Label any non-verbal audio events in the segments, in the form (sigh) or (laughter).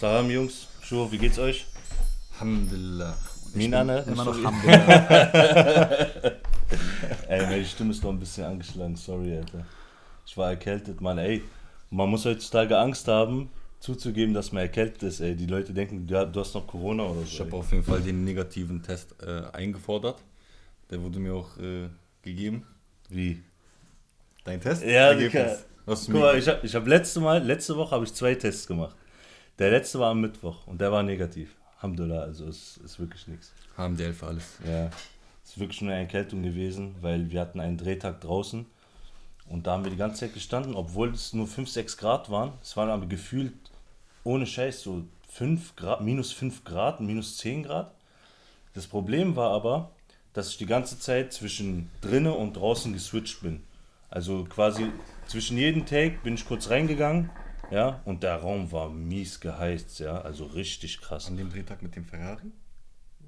Salam Jungs, Schuh, wie geht's euch? Alhamdulillah. Mina, ne? Immer noch. Alhamdulillah. (laughs) Ey, meine Stimme ist noch ein bisschen angeschlagen, sorry, Alter. Ich war erkältet, Mann, ey. Man muss heutzutage Angst haben, zuzugeben, dass man erkältet ist, ey. Die Leute denken, du, du hast noch Corona oder Ich so. habe ey. auf jeden Fall den negativen Test äh, eingefordert. Der wurde mir auch äh, gegeben. Wie? Dein Test? Ja, Ergebnis. Guck mir mal, ich habe ich hab letzte Mal, letzte Woche habe ich zwei Tests gemacht. Der letzte war am Mittwoch und der war negativ. Alhamdulillah, also es ist wirklich nichts. HMDL für alles. Ja, es ist wirklich nur eine Erkältung gewesen, weil wir hatten einen Drehtag draußen und da haben wir die ganze Zeit gestanden, obwohl es nur 5, 6 Grad waren. Es waren aber gefühlt ohne Scheiß so 5 Grad, minus 5 Grad, minus 10 Grad. Das Problem war aber, dass ich die ganze Zeit zwischen drinnen und draußen geswitcht bin. Also quasi zwischen jedem Take bin ich kurz reingegangen, ja, und der Raum war mies geheizt, ja, also richtig krass. An dem Drehtag mit dem Ferrari?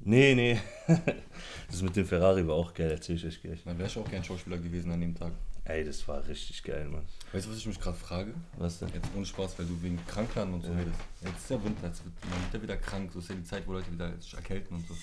Nee, nee. (laughs) Das mit dem Ferrari war auch geil, erzähl ich euch gleich. Dann wäre ich auch gern Schauspieler gewesen an dem Tag. Ey, das war richtig geil, Mann. Weißt du, was ich mich gerade frage? Was denn? Jetzt ohne Spaß, weil du wegen Krankheiten und so redest. Jetzt ist ja Winter, jetzt wird, man wird ja wieder krank. So ist ja die Zeit, wo Leute wieder sich erkälten und so.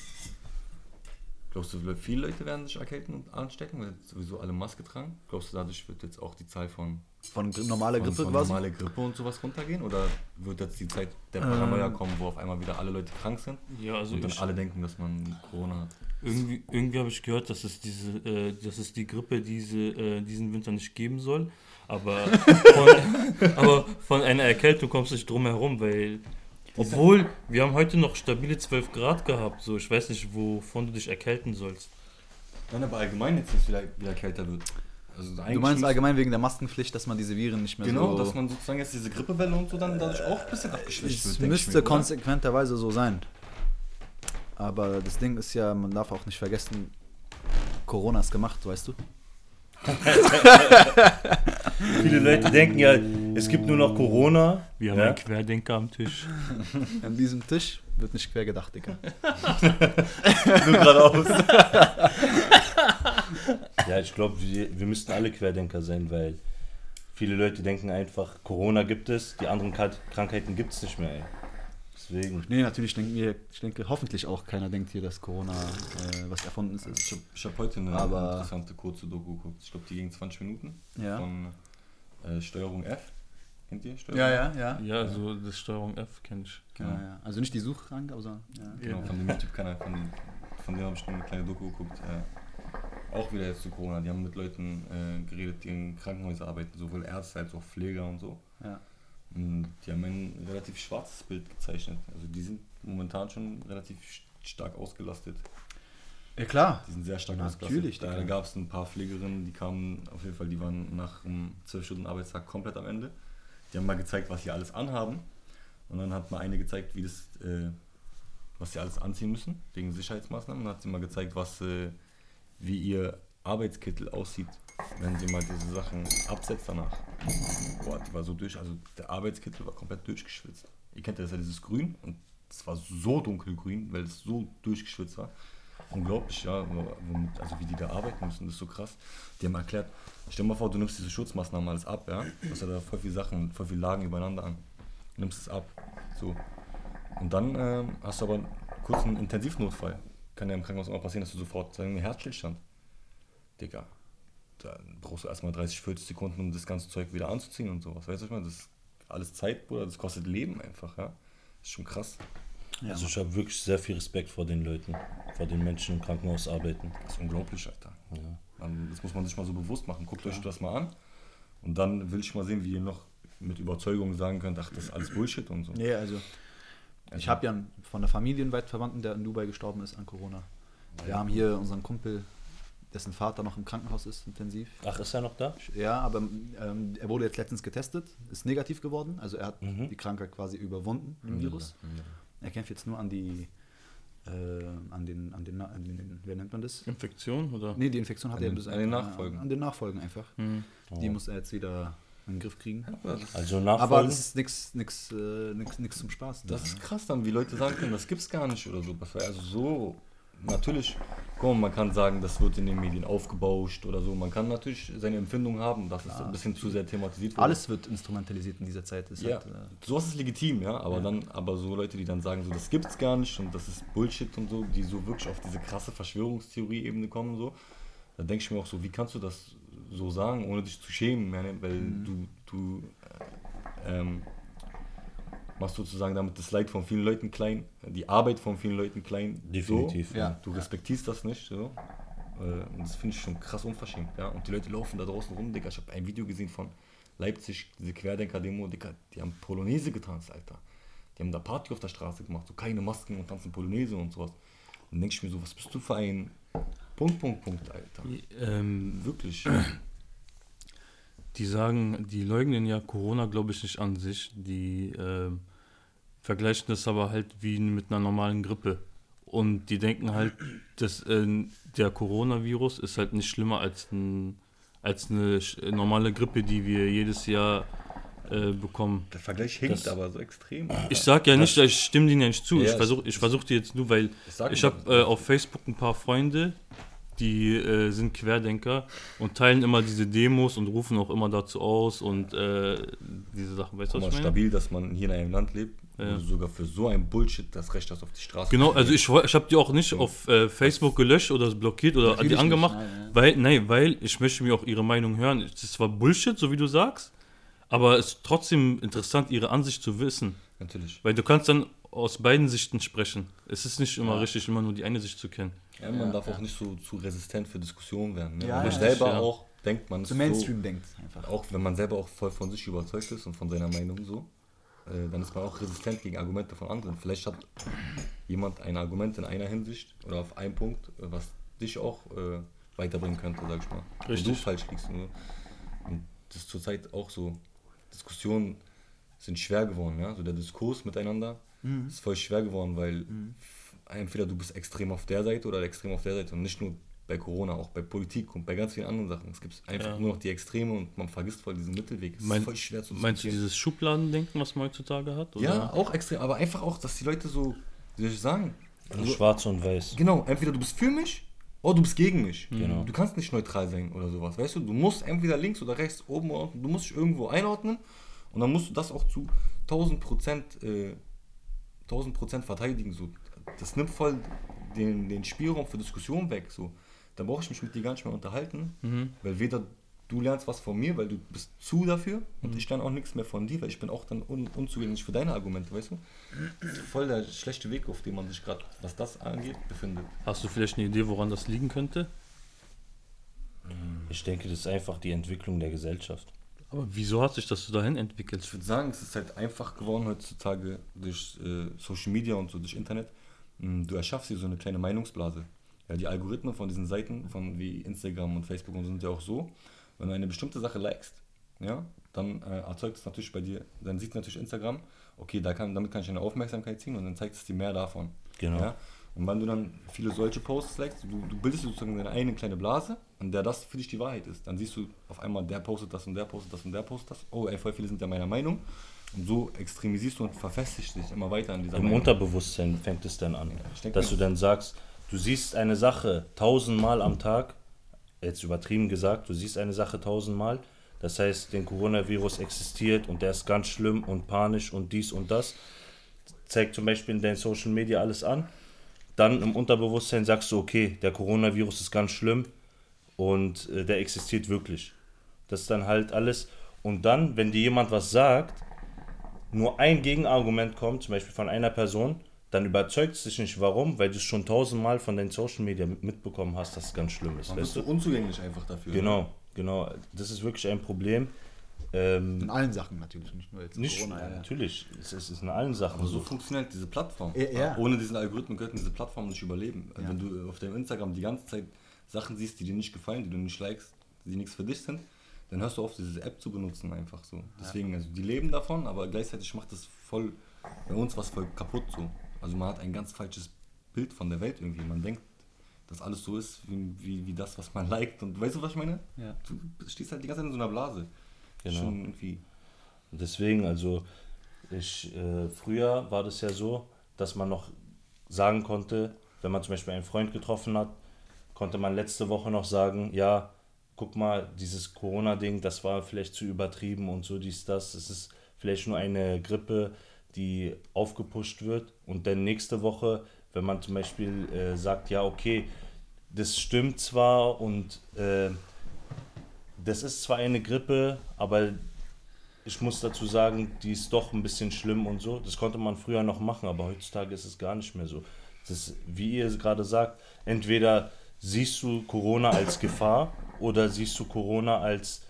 Glaubst du, viele Leute werden sich erkälten und anstecken, weil jetzt sowieso alle Maske tragen? Glaubst du, dadurch wird jetzt auch die Zahl von, Von normaler von, Grippe von quasi? normale Grippe und sowas runtergehen? Oder wird jetzt die Zeit der Ähm. Paranoia kommen, wo auf einmal wieder alle Leute krank sind Ja, also und dann alle denken, dass man Corona hat? irgendwie, irgendwie habe ich gehört, dass es diese, äh, dass es die Grippe diese, äh, diesen Winter nicht geben soll. Aber (laughs) von, aber von einer Erkältung kommst du nicht drum herum, weil obwohl wir haben heute noch stabile 12 Grad gehabt, so ich weiß nicht, wovon du dich erkälten sollst. Nein, aber allgemein jetzt, dass es wieder, wieder kälter wird. Also Du meinst allgemein wegen der Maskenpflicht, dass man diese Viren nicht mehr Genau, so... dass man sozusagen jetzt diese Grippewelle und so dann dadurch auch ein bisschen abgeschwächt es wird. ich müsste mir, konsequenterweise so sein. Aber das Ding ist ja, man darf auch nicht vergessen, Corona ist gemacht, weißt du? (laughs) Viele Leute denken ja, es gibt nur noch Corona. Wir haben ja? einen Querdenker am Tisch. (laughs) An diesem Tisch wird nicht quer gedacht, Digga. (laughs) nur geradeaus. ja, ich glaube, wir, wir müssten alle Querdenker sein, weil viele Leute denken einfach, Corona gibt es, die anderen Krank- Krankheiten gibt es nicht mehr, ey. Deswegen. Nee, natürlich denken wir, ich denke hoffentlich auch keiner denkt hier, dass Corona äh, was Erfundenes Ich ist. habe ich hab heute eine Aber- interessante kurze Doku geguckt. Ich glaube, die ging 20 Minuten. Ja. Von äh, Steuerung F. Kennt ihr Steuerung Ja, ja, ja. Ja, so das Steuerung F kenne ich. Genau. Ja, ja. Also nicht die Suchrank, aber ja. Genau, von dem YouTube-Kanal, von, von dem habe ich eine kleine Doku geguckt. Äh, auch wieder jetzt zu Corona. Die haben mit Leuten äh, geredet, die in Krankenhäusern arbeiten, sowohl Ärzte als auch Pfleger und so. ja. Und die haben ein relativ schwarzes Bild gezeichnet. Also die sind momentan schon relativ st- stark ausgelastet. Ja, klar. Die sind sehr stark Natürlich, ausgelastet. Da Digga. gab es ein paar Pflegerinnen, die kamen auf jeden Fall, die waren nach einem 12 Stunden Arbeitstag komplett am Ende. Die haben mal gezeigt, was sie alles anhaben. Und dann hat mal eine gezeigt, wie das, äh, was sie alles anziehen müssen, wegen Sicherheitsmaßnahmen. Dann hat sie mal gezeigt, was, äh, wie ihr Arbeitskittel aussieht, wenn sie mal diese Sachen absetzt danach. Boah, die war so durch, also der Arbeitskittel war komplett durchgeschwitzt. Ihr kennt ja das ja dieses Grün und es war so dunkelgrün, weil es so durchgeschwitzt war. Unglaublich, ja, womit, also wie die da arbeiten müssen, das ist so krass. Die haben erklärt, stell dir mal vor, du nimmst diese Schutzmaßnahmen alles ab, ja, du hast ja da voll viele Sachen, voll viele Lagen übereinander an. Du nimmst es ab, so. Und dann ähm, hast du aber kurz einen Intensivnotfall. Kann ja im Krankenhaus auch passieren, dass du sofort, sagen wir, Herzstillstand. Digga, dann brauchst du erstmal 30, 40 Sekunden, um das ganze Zeug wieder anzuziehen und sowas. Weißt du, was ich meine? Das ist alles Zeit, Bruder, das kostet Leben einfach, ja. Das ist schon krass. Ja, Also ich habe wirklich sehr viel Respekt vor den Leuten, vor den Menschen im Krankenhaus arbeiten. Das ist unglaublich, Alter. Ja. Man, das muss man sich mal so bewusst machen. Guckt euch das mal an. Und dann will ich mal sehen, wie ihr noch mit Überzeugung sagen könnt, ach, das ist alles Bullshit und so. Nee, also ich habe ja einen- von der Familie einen weit Verwandten, der in Dubai gestorben ist an Corona. Wir haben hier unseren Kumpel, dessen Vater noch im Krankenhaus ist, intensiv. Ach, ist er noch da? Ja, aber ähm, er wurde jetzt letztens getestet, ist negativ geworden. Also er hat Mhm. die Krankheit quasi überwunden, den Virus. Er kämpft jetzt nur an die, äh, an den, an den, an den, wer nennt man das? Infektion oder? Nee, die Infektion hat An er den- bis- an den Nachfolgen. An den Nachfolgen einfach. Hm. Die muss er jetzt wieder in den Griff kriegen. Also Aber nachfolgen? das ist nichts nix, äh, nix, nix zum Spaß. ne? Das ist krass dann, wie Leute sagen können, das gibt's gar nicht oder so. Also so, natürlich, guck mal, man kann sagen, das wird in den Medien aufgebauscht oder so. Man kann natürlich seine Empfindung haben, dass es ein bisschen zu sehr thematisiert wird. Alles wird instrumentalisiert in dieser Zeit. Ist Ja, halt, äh, sowas ist legitim, ja, aber dann, aber so Leute, die dann sagen, so das gibt's gar nicht und das ist Bullshit und so, die so wirklich auf diese krasse Verschwörungstheorie-Ebene kommen, so, da denke ich mir auch so, wie kannst du das so sagen, ohne dich zu schämen, ja, ne? weil du, du äh, ähm, machst sozusagen damit das Leid von vielen Leuten klein, die Arbeit von vielen Leuten klein. Definitiv. So. Ja. Du respektierst das nicht, so. Äh, Und das finde ich schon krass unverschämt, ja. Und die Leute laufen da draußen rum, Digga. Ich habe ein Video gesehen von Leipzig, diese Querdenker-Demo, Digga, die haben Polonaise getanzt, Alter. Die haben da Party auf der Straße gemacht, so keine Masken und tanzen Polonaise und sowas. Dann denke ich mir so, was bist du für ein Punkt, Punkt, Punkt, Alter. Ähm, Wirklich. die sagen, die leugnen ja Corona, glaube ich, nicht an sich. Die ähm, vergleichen das aber halt wie mit einer normalen Grippe. Und die denken halt, dass äh, der Coronavirus ist halt nicht schlimmer als, ein, als eine normale Grippe, die wir jedes Jahr äh, bekommen. Der Vergleich hinkt Das- aber so extrem. Ich sag ja nicht, ich stimme dir nicht zu. Ja, ich versuche ich versuch dir jetzt nur, weil Ich habe äh, auf Facebook ein paar Freunde, die äh, sind Querdenker und teilen immer diese Demos und rufen auch immer dazu aus und äh, diese Sachen. Weißt du, was ich meine? stabil, dass man hier in einem Land lebt, Ja. wo du sogar für so ein Bullshit das Recht hast auf die Straße. Genau, also ich, ich habe die auch nicht auf äh, Facebook gelöscht oder blockiert oder Natürlich die nicht, angemacht, nein, ja. weil, nein, weil ich möchte mir auch ihre Meinung hören. Es ist zwar Bullshit, so wie du sagst, aber es ist trotzdem interessant, ihre Ansicht zu wissen. Natürlich. Weil du kannst dann aus beiden Sichten sprechen. Es ist nicht immer richtig, immer nur die eine Sicht zu kennen. Ja, man Ja, darf ja. auch nicht so zu resistent für Diskussionen werden. Ne? Ja, wenn man ja, selber ja. auch denkt, man ist So Mainstream denkt einfach. so, auch wenn man selber auch voll von sich überzeugt ist und von seiner Meinung so, äh, dann ist man auch resistent gegen Argumente von anderen. Vielleicht hat jemand ein Argument in einer Hinsicht oder auf einen Punkt, äh, was dich auch äh, weiterbringen könnte, sag ich mal. Richtig. du falsch liegst. Ne? Und das ist zurzeit auch so. Diskussionen sind schwer geworden, ja. So der Diskurs miteinander ist voll schwer geworden, weil entweder du bist extrem auf der Seite oder extrem auf der Seite und nicht nur bei Corona, auch bei Politik und bei ganz vielen anderen Sachen. Es gibt einfach Ja. nur noch die Extreme und man vergisst voll diesen Mittelweg. Es Mein- ist voll schwer zu Meinst du dieses Schubladendenken, was man heutzutage hat? Oder? Ja, auch extrem, aber einfach auch, dass die Leute so, wie soll ich sagen? Also, Schwarz und Weiß. genau, entweder du bist für mich oder du bist gegen mich. Genau. Du kannst nicht neutral sein oder sowas, weißt du? Du musst entweder links oder rechts, oben oder unten, du musst dich irgendwo einordnen und dann musst du das auch zu 1000 Prozent, äh, 1000 Prozent verteidigen. So. Das nimmt voll den, den Spielraum für Diskussion weg. So. Da brauche ich mich mit dir gar nicht mehr unterhalten, weil weder du lernst was von mir, weil du bist zu dafür und ich lerne auch nichts mehr von dir, weil ich bin auch dann un unzugänglich für deine Argumente, weißt du? Voll der schlechte Weg, auf dem man sich gerade, was das angeht, befindet. Hast du vielleicht eine Idee, woran das liegen könnte? Ich denke, das ist einfach die Entwicklung der Gesellschaft. Aber wieso hat sich das so dahin entwickelt? Ich würde sagen, es ist halt einfach geworden heutzutage durch äh, Social Media und so durch Internet. Mm, Du erschaffst dir so eine kleine Meinungsblase. Ja, die Algorithmen von diesen Seiten, von wie Instagram und Facebook und so sind ja auch so, wenn du eine bestimmte Sache likest, ja, dann äh, erzeugt es natürlich bei dir, dann sieht natürlich Instagram, okay, da kann, damit kann ich eine Aufmerksamkeit ziehen und dann zeigt es dir mehr davon. Genau. Ja? Und wenn du dann viele solche Posts likest, du, du bildest sozusagen deine eigene kleine Blase, in der das für dich die Wahrheit ist. Dann siehst du auf einmal, der postet das und der postet das und der postet das. Oh, ey, voll viele sind ja meiner Meinung. Und so extremisierst du und verfestigst dich immer weiter in dieser Im Meinung. Unterbewusstsein fängt es dann an, denke dass du dann sagst, du siehst eine Sache tausendmal am Tag, jetzt übertrieben gesagt, du siehst eine Sache tausendmal, das heißt, den Coronavirus existiert und der ist ganz schlimm und panisch und dies und das, zeigt zum Beispiel in deinen Social Media alles an, dann im Unterbewusstsein sagst du, okay, der Coronavirus ist ganz schlimm und äh, der existiert wirklich. Das ist dann halt alles. Und dann, wenn dir jemand was sagt, nur ein Gegenargument kommt, zum Beispiel von einer Person, dann überzeugt es dich nicht. Warum? Weil du es schon tausendmal von deinen Social Media mit- mitbekommen hast, dass es ganz schlimm ist. Weißt bist du? du unzugänglich einfach dafür. Genau, genau. Das ist wirklich ein Problem. Ähm, In allen Sachen natürlich, nicht nur jetzt nicht, Corona. Ja. natürlich, es ist, es ist in allen Sachen Aber so so. funktioniert diese Plattform. Ja, ja. Ohne diesen Algorithmen könnten diese Plattformen nicht überleben. Ja. Wenn du auf deinem Instagram die ganze Zeit Sachen siehst, die dir nicht gefallen, die du nicht likest, die nichts für dich sind, dann hörst du auf, diese App zu benutzen einfach so. Deswegen, also die leben davon, aber gleichzeitig macht das voll bei uns was voll kaputt so. Also man hat ein ganz falsches Bild von der Welt irgendwie. Man denkt, dass alles so ist wie, wie, wie das, was man (laughs) liked. Und weißt du, was ich meine? Ja. Du stehst halt die ganze Zeit in so einer Blase. Genau. Schon irgendwie. Deswegen, also ich, äh, früher war das ja so, dass man noch sagen konnte, wenn man zum Beispiel einen Freund getroffen hat, konnte man letzte Woche noch sagen, ja, guck mal, dieses Corona-Ding, das war vielleicht zu übertrieben und so dies, das. Es ist vielleicht nur eine Grippe, die aufgepusht wird. Und dann nächste Woche, wenn man zum Beispiel äh, sagt, ja, okay, das stimmt zwar und äh, das ist zwar eine Grippe, aber ich muss dazu sagen, die ist doch ein bisschen schlimm und so. Das konnte man früher noch machen, aber heutzutage ist es gar nicht mehr so. Das wie ihr gerade sagt, entweder siehst du Corona als Gefahr oder siehst du Corona als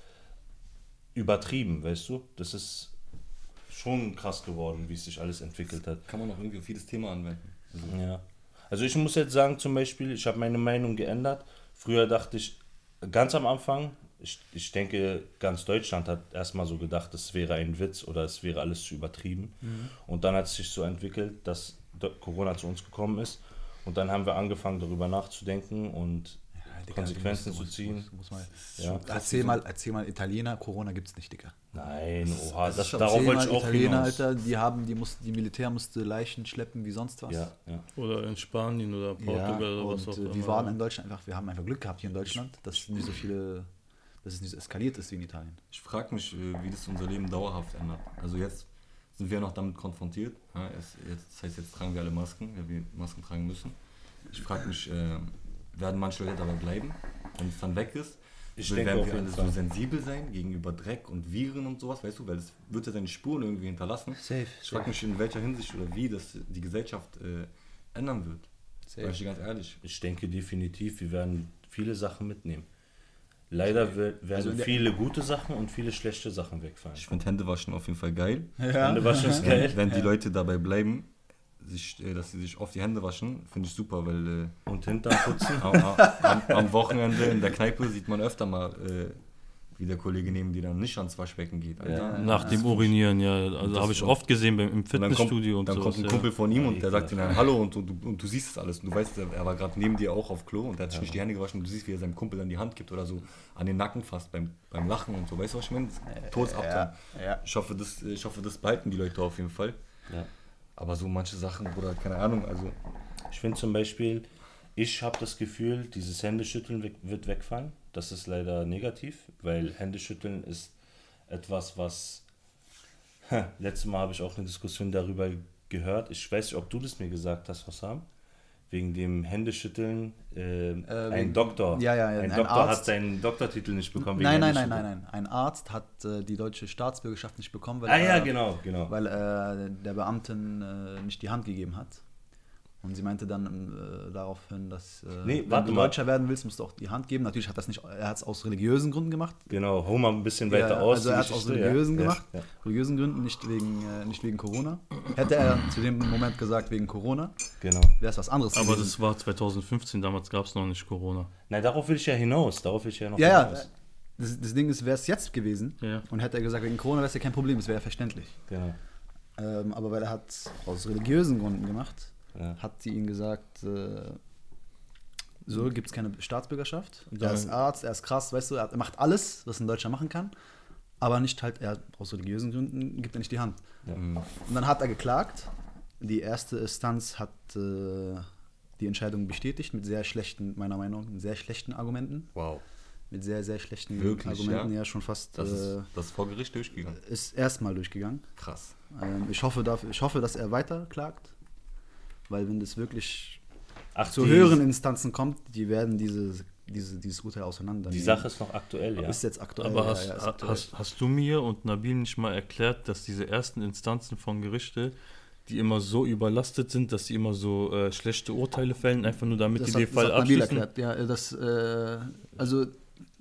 übertrieben, weißt du? Das ist schon krass geworden, wie es sich alles entwickelt hat. Kann man auch irgendwie auf jedes Thema anwenden. Also, Ja. Also ich muss jetzt sagen, zum Beispiel, ich habe meine Meinung geändert. Früher dachte ich, ganz am Anfang, ich, ich denke, ganz Deutschland hat erstmal so gedacht, es wäre ein Witz oder es wäre alles zu übertrieben. Und dann hat es sich so entwickelt, dass Corona zu uns gekommen ist. Und dann haben wir angefangen, darüber nachzudenken und Digga, Konsequenzen musst- zu ziehen. musst- muss mal- Ja. Erzähl mal, erzähl mal Italiener, Corona gibt's nicht, Digga. Nein, oha, das, schon- darauf wollte ich auch Italiener, hinaus. Alter, die haben, die mussten, die Militär musste Leichen schleppen wie sonst was. Ja, ja. Oder in Spanien oder Portugal oder was auch äh, immer. wir waren in Deutschland einfach, wir haben einfach Glück gehabt hier in Deutschland, dass nicht so viele, dass es nicht so eskaliert ist wie in Italien. Ich frage mich, äh, wie das unser Leben dauerhaft ändert. Also jetzt sind wir noch damit konfrontiert. Ja, es, jetzt, das heißt, jetzt tragen wir alle Masken, weil wir Masken tragen müssen. Ich frage mich, äh, werden manche Leute dabei bleiben, wenn es dann weg ist? Ich denke werden wir alle so sensibel sein gegenüber Dreck und Viren und sowas, weißt du, weil es wird ja seine Spuren irgendwie hinterlassen. Safe, Ich frage mich, in welcher Hinsicht oder wie das die Gesellschaft äh, ändern wird. Safe. Sag ich dir ganz ehrlich. Ich denke definitiv, wir werden viele Sachen mitnehmen. Leider werden Also viele gute Sachen und viele schlechte Sachen wegfallen. Ich finde Händewaschen auf jeden Fall geil. Hände waschen ist geil. Wenn die Leute dabei bleiben, sich, äh, dass sie sich oft die Hände waschen, finde ich super, weil äh, Und Hintern putzen. (laughs) am, am, am Wochenende in der Kneipe sieht man öfter mal, äh, wie der Kollege neben dir dann nicht ans Waschbecken geht. Alter. Nach dem Urinieren, ja. Also das habe ich und- oft gesehen beim, im Und dann kommt, Fitnessstudio und, dann sowas. kommt ein ja. Kumpel von ihm und der Ja, sagt ihm dann Hallo und, du- und du siehst das alles. Und du weißt, er war gerade neben dir auch auf Klo und der hat sich nicht die Hände gewaschen und du siehst, wie er seinem Kumpel dann die Hand gibt oder so an den Nacken fasst beim, beim Lachen und so. Weißt du, was ich meine? Todesabtörn. Ja, ja. Ich, hoffe, das, ich hoffe, das behalten die Leute auf jeden Fall. Ja. Aber so manche Sachen, Bruder, keine Ahnung, also Ich finde zum Beispiel, ich habe das Gefühl, dieses Händeschütteln wird wegfallen. Das ist leider negativ, weil Händeschütteln ist etwas, was. (laughs) Letztes Mal habe ich auch eine Diskussion darüber gehört. Ich weiß nicht, ob du das mir gesagt hast, Hossam. Wegen dem Händeschütteln. Äh, ein wegen- Doktor. ja, ja, ja, ein ein Doktor Arzt. hat seinen Doktortitel nicht bekommen. Nein, nein, nein, nein, nein. Ein Arzt hat äh, die deutsche Staatsbürgerschaft nicht bekommen, weil Ah ja, er, genau, genau. weil äh, der Beamten äh, nicht die Hand gegeben hat. Und sie meinte dann äh, daraufhin, dass äh, Nee, wenn du mal. Deutscher werden willst, musst du auch die Hand geben. Natürlich hat das nicht, er hat es aus religiösen Gründen gemacht. Genau, hol mal ein bisschen weiter Ja, aus. also er hat es aus religiösen ja, gemacht, Ja, ja. religiösen Gründen, nicht wegen, äh, nicht wegen Corona. Hätte er zu dem Moment gesagt wegen Corona, Genau. wäre es was anderes Aber gewesen. das war 2015, damals gab es noch nicht Corona. Nein, darauf will ich ja hinaus. Darauf will ich ja noch ja, ja. hinaus. Das, das Ding ist, wäre es jetzt gewesen Ja. und hätte er gesagt, wegen Corona wäre es ja kein Problem, es wäre ja verständlich. Genau. Ähm, aber weil er hat aus religiösen Gründen gemacht, Ja. hat sie ihm gesagt, äh, so gibt es keine Staatsbürgerschaft. Und er ist Arzt, er ist krass, weißt du, er macht alles, was ein Deutscher machen kann, aber nicht halt, er aus religiösen Gründen gibt er nicht die Hand. Mhm. Und dann hat er geklagt. Die erste Instanz hat äh, die Entscheidung bestätigt mit sehr schlechten, meiner Meinung nach, sehr schlechten Argumenten. wow. Mit sehr, sehr schlechten Wirklich, Argumenten, ja? ja, schon fast. Das, äh, ist, das ist vor Gericht durchgegangen. ist erstmal durchgegangen. Krass. Ähm, ich, hoffe dafür, ich hoffe, dass er weiter klagt, weil wenn das wirklich Ach, zu höheren Instanzen kommt, die werden diese, diese, dieses Urteil auseinander. Die Sache ist noch aktuell, ja. ist jetzt aktuell. Aber ja, hast, ja, aktuell. hast, hast du mir und Nabil nicht mal erklärt, dass diese ersten Instanzen von Gerichte, die immer so überlastet sind, dass sie immer so äh, schlechte Urteile fällen, einfach nur damit das die hat, den das Fall hat Nabil abschließen? erklärt. Ja, das, äh, also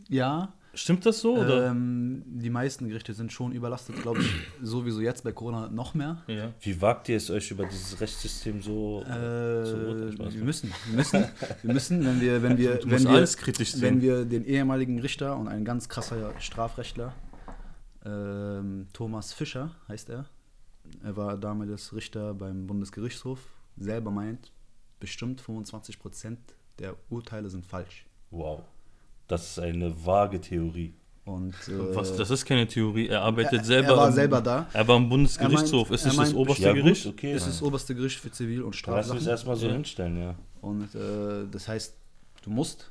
ja, Stimmt das so? Oder? ähm, die meisten Gerichte sind schon überlastet, glaube ich, (clears throat) sowieso jetzt bei Corona noch mehr. ja. Wie wagt ihr es euch über dieses Rechtssystem so Äh, zu urteilen? Wir müssen, wir müssen, wir müssen, wenn wir, wenn wir, wenn wir, alles kritisch sehen. wenn wir den ehemaligen Richter und ein ganz krasser Strafrechtler, ähm, Thomas Fischer heißt er, er war damals Richter beim Bundesgerichtshof, selber meint, bestimmt 25 Prozent der Urteile sind falsch. Wow. Das ist eine vage Theorie. Und, äh, Was, das ist keine Theorie. Er arbeitet er, selber. er war am- selber da. Er war im Bundesgerichtshof. Er meint- ist nicht das oberste Ja, gut, Gericht? okay. Das ist das oberste Gericht für Zivil- und Dann lass uns erstmal so Ja. hinstellen, ja. Und äh, das heißt, du musst,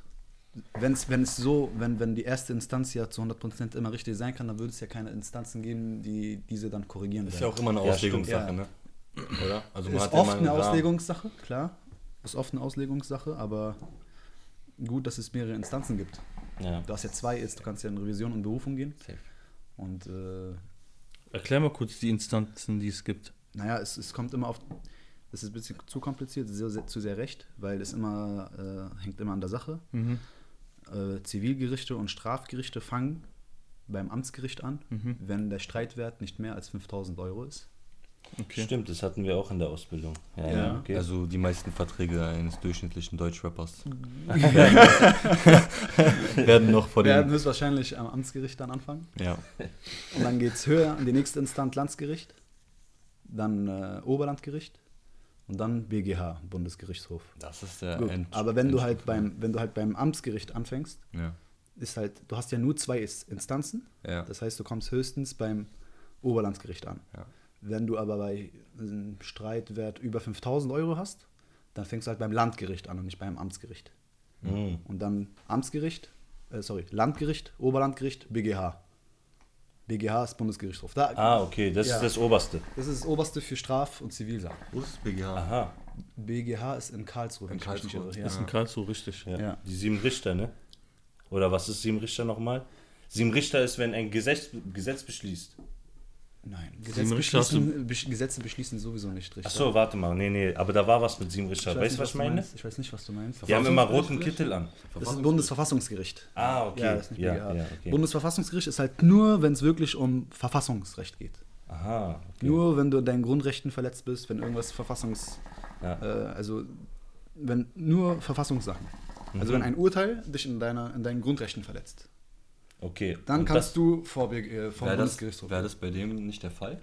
wenn's, wenn es so, wenn, wenn die erste Instanz ja zu 100% immer richtig sein kann, dann würde es ja keine Instanzen geben, die diese dann korrigieren Das ist werden. ja auch immer eine Ja, Auslegungssache, ne? Oder? Also man ist hat ja oft immer eine einen Rahmen. Auslegungssache, klar. Ist oft eine Auslegungssache, aber gut, dass es mehrere Instanzen gibt. Ja. Du hast ja zwei, jetzt, du kannst ja in Revision und Berufung gehen. Safe. Und äh, Erklär mal kurz die Instanzen, die es gibt. naja, es, es kommt immer auf. Das ist ein bisschen zu kompliziert, sehr, sehr, zu sehr recht, weil es immer äh, hängt immer an der Sache. Mhm. Äh, Zivilgerichte und Strafgerichte fangen beim Amtsgericht an, Mhm. wenn der Streitwert nicht mehr als 5000 Euro ist. Okay. Stimmt, das hatten wir auch in der Ausbildung. Ja, ja, okay. Also die meisten Verträge eines durchschnittlichen Deutschrappers (laughs) werden noch vor Wir werden dem... höchstwahrscheinlich am Amtsgericht dann anfangen. Ja. Und dann geht es höher in die nächste Instanz Landesgericht, dann äh, Oberlandgericht und dann BGH, Bundesgerichtshof. Das ist der Gut, End- aber wenn du halt beim, wenn du halt beim Amtsgericht anfängst, Ja. ist halt, du hast ja nur zwei Instanzen. Ja. Das heißt, du kommst höchstens beim Oberlandesgericht an. Ja. Wenn du aber bei einem Streitwert über 5000 Euro hast, dann fängst du halt beim Landgericht an und nicht beim Amtsgericht. Mhm. Und dann Amtsgericht, äh, sorry, Landgericht, Oberlandgericht, BGH. BGH ist Bundesgerichtshof. Da, Ah, okay, das Ja. ist das Oberste. Das ist das Oberste für Straf- und Zivilsachen. Wo ist BGH? Aha. BGH ist in Karlsruhe. In Karlsruhe. irre. Das ist Ja. in Karlsruhe richtig. Ja. Ja. Die sieben Richter, ne? Oder was ist sieben Richter nochmal? Sieben Richter ist, wenn ein Gesetz, Gesetz beschließt. Nein, Gesetze Richter beschließen, besch Gesetze beschließen sowieso nicht richtig. Ach so, warte mal. Nee, nee, aber da war was mit sieben Richter. Weißt du, was ich meine? meinst. Ich weiß nicht, was du meinst. Die haben immer roten? Kittel an. Das ist Verfassungsgericht? Bundesverfassungsgericht. Ah, okay. Ja, das ist nicht ja, ja, okay. Bundesverfassungsgericht ist halt nur, wenn es wirklich um Verfassungsrecht geht. Aha. Okay. Nur wenn du deinen Grundrechten verletzt bist, wenn irgendwas Verfassungs... Ja. Äh, also, wenn nur Verfassungssachen. Also Mhm. wenn ein Urteil dich in, deiner, in deinen Grundrechten verletzt, Okay. dann kannst das, du vor, äh, Wäre das, Bundesgerichtshof. wär das bei dem nicht der Fall?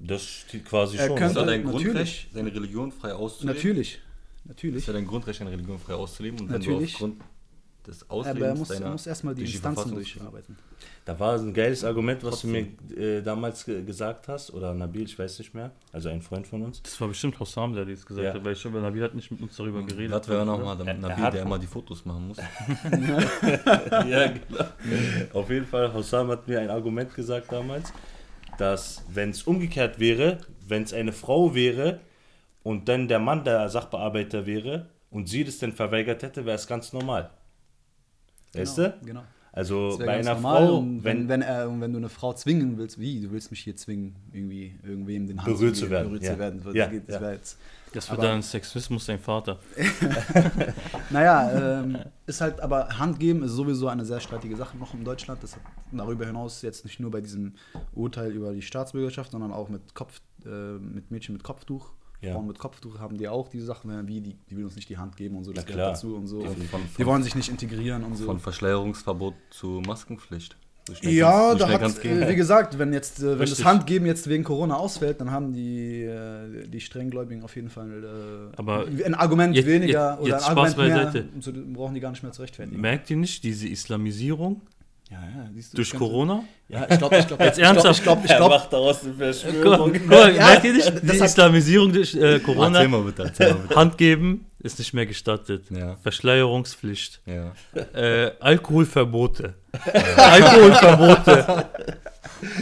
Das steht quasi Er schon. Ist könnte- ja dein natürlich. Grundrecht, deine Religion frei auszuleben? Natürlich, Ist natürlich. ja dein Grundrecht, deine Religion frei auszuleben. Und wenn Natürlich. du aufgrund des Aber er Auslebens muss, deiner... muss erstmal die durch Instanzen durcharbeiten. Da war ein geiles Argument, was Trotzdem. du mir äh, damals ge gesagt hast. Oder Nabil, ich weiß nicht mehr. Also ein Freund von uns. Das war bestimmt Hossam, der das gesagt Ja. hat, weil ich glaube, Nabil hat nicht mit uns darüber geredet. Das wäre nochmal der Er- Nabil, hat- der immer die Fotos machen muss. (laughs) (laughs) ja, genau. Auf jeden Fall, Hossam hat mir ein Argument gesagt damals, dass wenn es umgekehrt wäre, wenn es eine Frau wäre und dann der Mann der Sachbearbeiter wäre und sie das dann verweigert hätte, wäre es ganz normal. Weißt genau, du? Genau. Also bei einer normal Frau, und wenn, wenn, wenn, er, und wenn du eine Frau zwingen willst, wie? Du willst mich hier zwingen, irgendwie irgendwem den Hand Berührt zu zu geben, werden, berührt ja. zu werden. Das Ja, geht- das ja. jetzt, Das wird Aber- dann Sexismus dein Vater. (laughs) naja, ähm, ist halt, aber Handgeben ist sowieso eine sehr streitige Sache noch in Deutschland. Das hat darüber hinaus jetzt nicht nur bei diesem Urteil über die Staatsbürgerschaft, sondern auch mit Kopf, äh, mit Mädchen mit Kopftuch. Ja. Frauen mit Kopftuch haben die auch diese Sachen, wie die, die will uns nicht die Hand geben und so, das gehört dazu und so. Und von- die wollen sich nicht integrieren und so. Von Verschleierungsverbot zu Maskenpflicht. So schnell Ja, so da hat, äh, wie gesagt, wenn jetzt, äh, wenn Richtig. das Handgeben jetzt wegen Corona ausfällt, dann haben die, äh, die Strenggläubigen auf jeden Fall Aber ein Argument jetzt- weniger jetzt- oder jetzt ein Argument Spaß beiseite. mehr, zu, brauchen die gar nicht mehr zu rechtfertigen. Merkt ihr nicht diese Islamisierung Ja, ja, siehst du, durch das Corona? Ja, ich glaube, ich glaube, (laughs) Jetzt ernsthaft? Ich glaube, ich er glaube, macht daraus eine Guck Verschwörung. guck mal, Ja, merkt ihr nicht? das Die hat- Islamisierung durch äh, Corona, Erzähl mal bitte, erzähl mal bitte. Hand geben ist nicht mehr gestattet. Ja. Verschleierungspflicht. Ja. Äh, Alkoholverbote. (laughs) Alkoholverbote.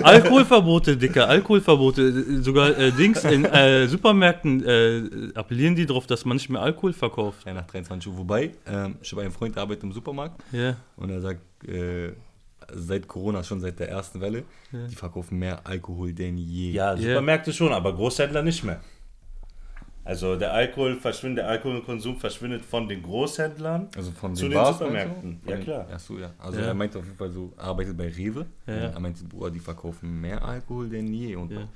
Alkoholverbote, Dicker, Alkoholverbote. Sogar äh, Dings in äh, Supermärkten äh, appellieren die darauf, dass man nicht mehr Alkohol verkauft. Ja, nach 23 Uhr. Wobei, ähm, ich habe einen Freund, der arbeitet im Supermarkt Ja. und er sagt, äh, seit Corona, schon seit der ersten Welle, Ja. die verkaufen mehr Alkohol denn je. Ja, Ja. Supermärkte schon, aber Großhändler nicht mehr. Also der Alkohol verschwindet, der Alkoholkonsum verschwindet von den Großhändlern. Also von Zu den, den Bars Supermärkten. du? Ja, den- klar. Ach so, ja. Also Ja. er meinte auf jeden Fall so, er arbeitet bei Rewe. Ja. Er meinte, boah, die verkaufen mehr Alkohol denn je. Und Ja.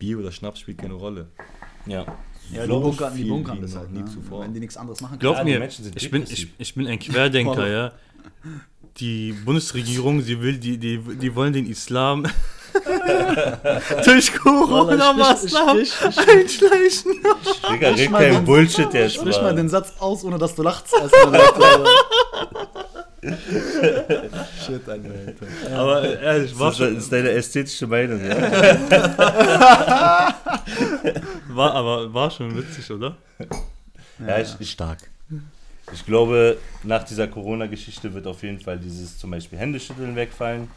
Bier oder Schnaps spielt keine Rolle. Ja. ja, die Glaub ich bunkern, die bunkern das halt, nie ne? zuvor. wenn die nichts anderes machen Glaub Ja, die mir, Menschen sind ich bin, ich, ich bin ein Querdenker, ja. Die Bundesregierung, sie will, die, die, die wollen den Islam (laughs) durch Corona-Maßnahmen einschleichen. Digga, red kein den- Bullshit jetzt, Sprich mal den Satz aus, ohne dass du lachst. Erstmal, Alter. (laughs) Shit, Alter. Aber ehrlich, war, Das ist, das schon, ist deine ästhetische Meinung, ja? (laughs) war, aber war schon witzig, oder? ja ich, ich, Stark. Ich glaube, nach dieser Corona-Geschichte wird auf jeden Fall dieses zum Beispiel Händeschütteln wegfallen.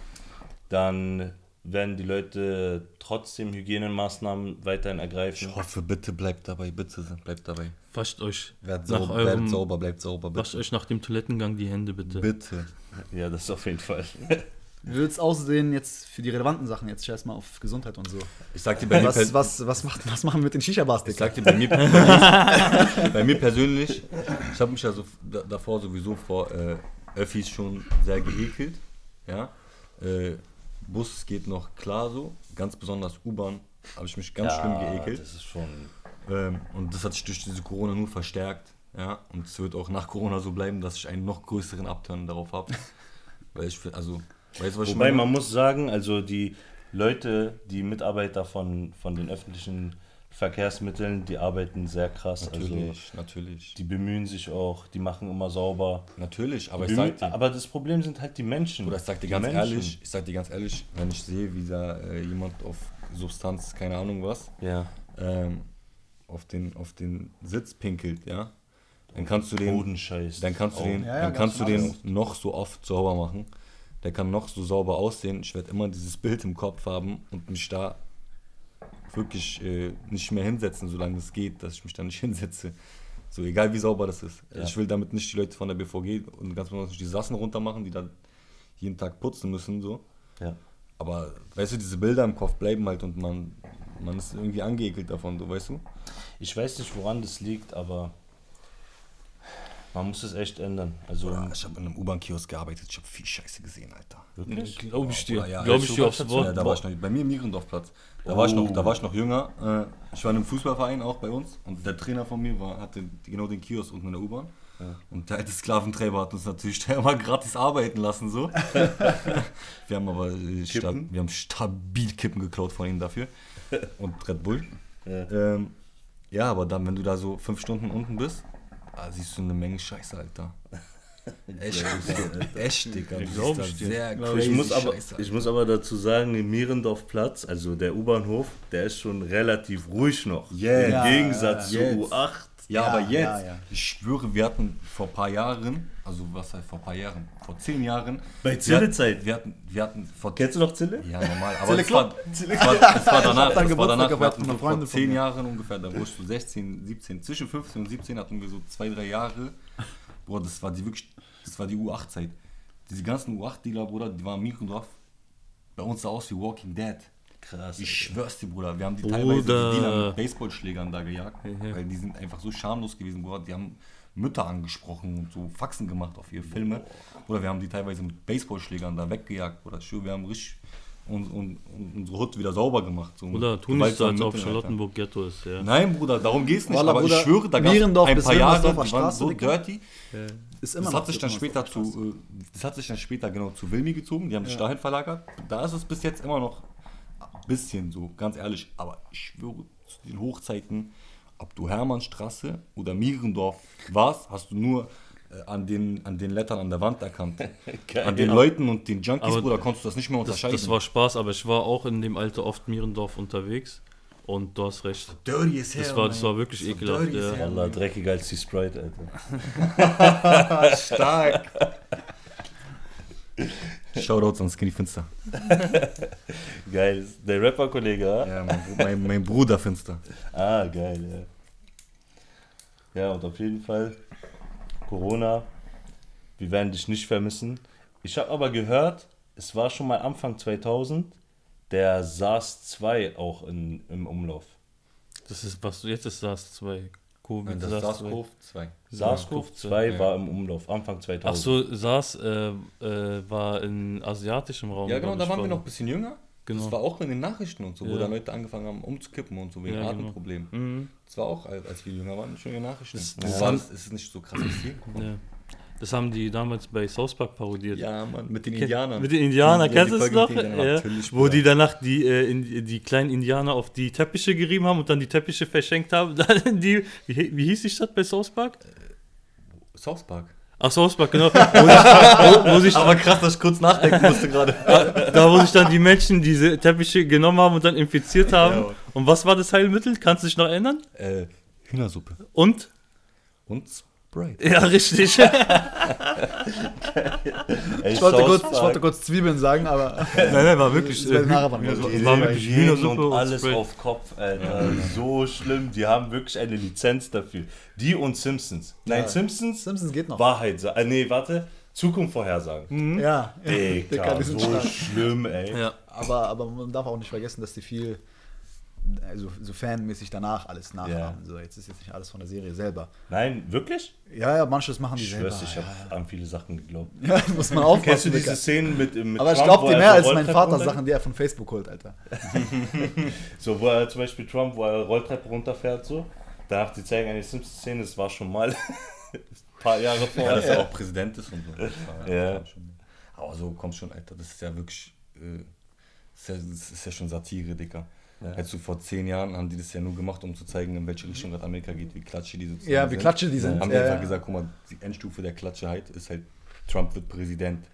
Dann werden die Leute trotzdem Hygienemaßnahmen weiterhin ergreifen. Ich hoffe, bitte bleibt dabei, bitte bleibt dabei. Wascht euch, Bleibt Nach sauber, eurem- bleibt sauber, bleibt sauber, wascht bitte. euch nach dem Toilettengang die Hände bitte. Bitte. Ja, das auf jeden Fall. (laughs) Wie wird es aussehen jetzt für die relevanten Sachen? Jetzt scheiß mal auf Gesundheit und so. Ich sag dir bei mir, Was, was, was, macht, was machen wir mit den Shisha-Bars, ich sag dir bei mir, bei mir, persönlich, ich habe mich ja so da, davor sowieso vor äh, Öffis schon sehr geekelt. Ja. Äh, Bus geht noch klar so, ganz besonders U-Bahn habe ich mich ganz schlimm geekelt. Das ist schon. Ähm, und das hat sich durch diese Corona nur verstärkt. Ja, und es wird auch nach Corona so bleiben, dass ich einen noch größeren Upturn darauf habe. Weil ich, also, weißt du, was ich Wobei meine? man muss sagen, also die Leute, die Mitarbeiter von, von den öffentlichen Verkehrsmitteln, die arbeiten sehr krass. Also Natürlich, natürlich. die bemühen sich auch, die machen immer sauber. Natürlich, aber Die ich bemühen, sag dir, aber das Problem sind halt die Menschen. oder ich sag dir Die ganz Menschen. ehrlich, ich sag dir ganz ehrlich, wenn ich sehe, wie da äh, jemand auf Substanz, keine Ahnung was, Ja. ähm, auf, den, auf den Sitz pinkelt, ja, dann kannst du den, Bodenscheiß. dann kannst du Oh. den, Ja, ja, dann kannst du den noch so oft sauber machen. Der kann noch so sauber aussehen. Ich werde immer dieses Bild im Kopf haben und mich da wirklich äh, nicht mehr hinsetzen, solange es geht, dass ich mich da nicht (laughs) hinsetze. So, egal wie sauber das ist. Ja. Ich will damit nicht die Leute von der BVG und ganz besonders nicht die Sassen runter machen, die dann jeden Tag putzen müssen. So. Ja. Aber weißt du, diese Bilder im Kopf bleiben halt und man, man ist irgendwie angeekelt davon, so weißt du? Ich weiß nicht, woran das liegt, aber man muss es echt ändern. Also Ich habe in einem U-Bahn-Kiosk gearbeitet, ich habe viel Scheiße gesehen, Alter. wirklich? Glaube ich dir. Ja, Glaube ich dir aufs Ja, Wort. da war ich noch, bei mir im Mierendorfplatz. Da, war ich noch, da war ich noch jünger. Äh, ich war in einem Fußballverein auch bei uns und der Trainer von mir war, hatte genau den Kiosk unten in der U-Bahn. Und der alte Sklaventreiber hat uns natürlich (laughs) da immer gratis arbeiten lassen. so. (laughs) wir haben aber äh, sta Kippen? wir haben stabil Kippen geklaut von ihm dafür. (laughs) Und Red Bull. Ja. Ähm, ja, aber dann, wenn du da so fünf Stunden unten bist, ah, siehst du eine Menge Scheiße, Alter. (laughs) Echt, Digga. Echt, Digga. Du glaub siehst da ich sehr Ich crazy muss, aber, Scheiße, ich muss aber dazu sagen, im Mierendorfplatz, also der U-Bahnhof, der ist schon relativ ruhig noch. Yes. Im Ja, Gegensatz ja. zu U8. Ja, Ja, aber jetzt, ja, ja. ich schwöre, wir hatten vor ein paar Jahren, also was heißt vor ein paar Jahren, vor zehn Jahren. Bei Zille-Zeit. Wir hatten, wir hatten vor Kennst du noch Zille? Ja, normal, aber Zille es war, es war, es war danach, es war danach, wir hatten vor zehn. Jahren ungefähr, da ich so 16, 17, zwischen 15 und 17 hatten wir so zwei, drei Jahre. Boah, das war die wirklich, das war die U8-Zeit. Diese ganzen U8-Dealer, Bruder, die waren Mikrondorf, bei uns sah aus wie Walking Dead. Krass. Ich schwör's dir, Bruder. Wir haben die Bruder. teilweise die mit Baseballschlägern da gejagt, Ja. weil die sind einfach so schamlos gewesen, Bruder. Die haben Mütter angesprochen und so Faxen gemacht auf ihre Filme. Oder wir haben die teilweise mit Baseballschlägern da weggejagt, Bruder. Schwöre, wir haben richtig und, und, und unsere Hut wieder sauber gemacht. So Oder tu nicht so, als ob Mitteln, Charlottenburg Ghetto ist, ja. Alter. Nein, Bruder, darum geht's nicht. Wallah, aber Bruder, ich schwöre, da gab Mierendorf ein bis paar Jahre, die waren so dirty. Ist immer Das hat sich dann später zu, äh, das hat sich dann später genau zu Wilmi gezogen. Die haben sich dahin verlagert. Da ist es bis jetzt immer noch bisschen so, ganz ehrlich. Aber ich schwöre, zu den Hochzeiten, ob du Hermannstraße oder Mierendorf warst, hast du nur äh, an den, an den Lettern an der Wand erkannt. (laughs) Geil. an den Leuten und den Junkies, Aber Bruder, konntest du das nicht mehr Das, unterscheiden. das war Spaß, aber ich war auch in dem Alter oft Mierendorf unterwegs. Und du hast recht. dirty as hell, Das war, das war wirklich Das war ekelhaft. Ja. hell. Wallah, dreckiger als die Sprite, Alter. (laughs) (laughs) Stark. Shoutouts an Skinny Finster. (laughs) Geil. Der Rapper-Kollege, ja? Ja, mein, mein, mein Bruder Finster. Ah, geil, ja. Ja, und auf jeden Fall Corona, wir werden dich nicht vermissen. Ich habe aber gehört, es war schon mal Anfang 2000 der SARS-2 auch in, im Umlauf. Das ist, was jetzt ist SARS-2. Covid Das SARS-2. SARS-CoV-2. SARS-CoV-2 Ja. war im Umlauf, Anfang 2000. Ach so, SARS äh, äh, war in asiatischem Raum. Ja, genau, da waren wir war- noch ein bisschen jünger. Genau. Das war auch in den Nachrichten und so, wo Ja. dann Leute angefangen haben umzukippen und so wegen Ja, genau. Atemproblemen. Mhm. Das war auch, als wir jünger waren, schon in den Nachrichten. Das- Das, das ist nicht so krass passiert. Ja. Das haben die damals bei South Park parodiert. Ja, Mann, mit den Indianern. Mit den Indianern, kennst du es Folge noch? Ja. Wo die danach die, äh, in, die kleinen Indianer auf die Teppiche gerieben haben und dann die Teppiche verschenkt haben. (laughs) Dann die, wie, wie hieß die Stadt bei South Park? South Park. Ach, South Park, genau. (laughs) Wo sich, wo, wo sich, Aber krass, dass ich kurz nachdenken musste gerade. (laughs) da, wo sich dann die Menschen diese Teppiche genommen haben und dann infiziert haben. Ja. Und was war das Heilmittel? Kannst du dich noch erinnern? äh, Hühnersuppe. Und? Und bright. Ja, richtig. (laughs) Ey, Ich wollte, kurz, ich wollte kurz Zwiebeln sagen, aber nein, nein, war wirklich. Äh, ja, die war wirklich Hühnersuppe und alles Spread. auf Kopf, Alter. So schlimm. Die haben wirklich eine Lizenz dafür. Die und Simpsons. Nein, Ja. Simpsons, Simpsons geht noch. Wahrheit sagen. Äh, nee, warte. Zukunft vorhersagen. Ja, Digga, sind so stark. schlimm, ey. Ja. Aber, aber man darf auch nicht vergessen, dass die viel, also so fanmäßig danach alles nachahmen. So, jetzt ist jetzt nicht alles von der Serie selber. Nein, wirklich? Ja, ja, manches machen die Ich selber. schwör's, ich ja, habe an viele Sachen geglaubt. (laughs) ja. ja, muss man aufpassen. Kennst du diese. Szenen mit, mit aber ich Trump, glaube wo dir mehr als mein Vater runter- Sachen, die er von Facebook holt, Alter. (laughs) So, wo er zum Beispiel Trump, wo er Rolltreppe runterfährt, so. Danach, die zeigen eine Simpsons-Szene, das war schon mal ein (laughs) paar Jahre Ja, vorher. dass er auch Präsident ist und so. Ja. Aber so komm schon, Alter, das ist ja wirklich. Äh, das, ist ja, das ist ja schon Satire, Dicker. Ja. Hättest du vor zehn Jahren haben die das ja nur gemacht, um zu zeigen, in welche Richtung gerade Amerika geht, wie klatsche die sozusagen Ja, wie sind. klatsche die sind. Haben die Ja, einfach ja. gesagt, guck mal, die Endstufe der Klatscherheit ist halt, Trump wird Präsident.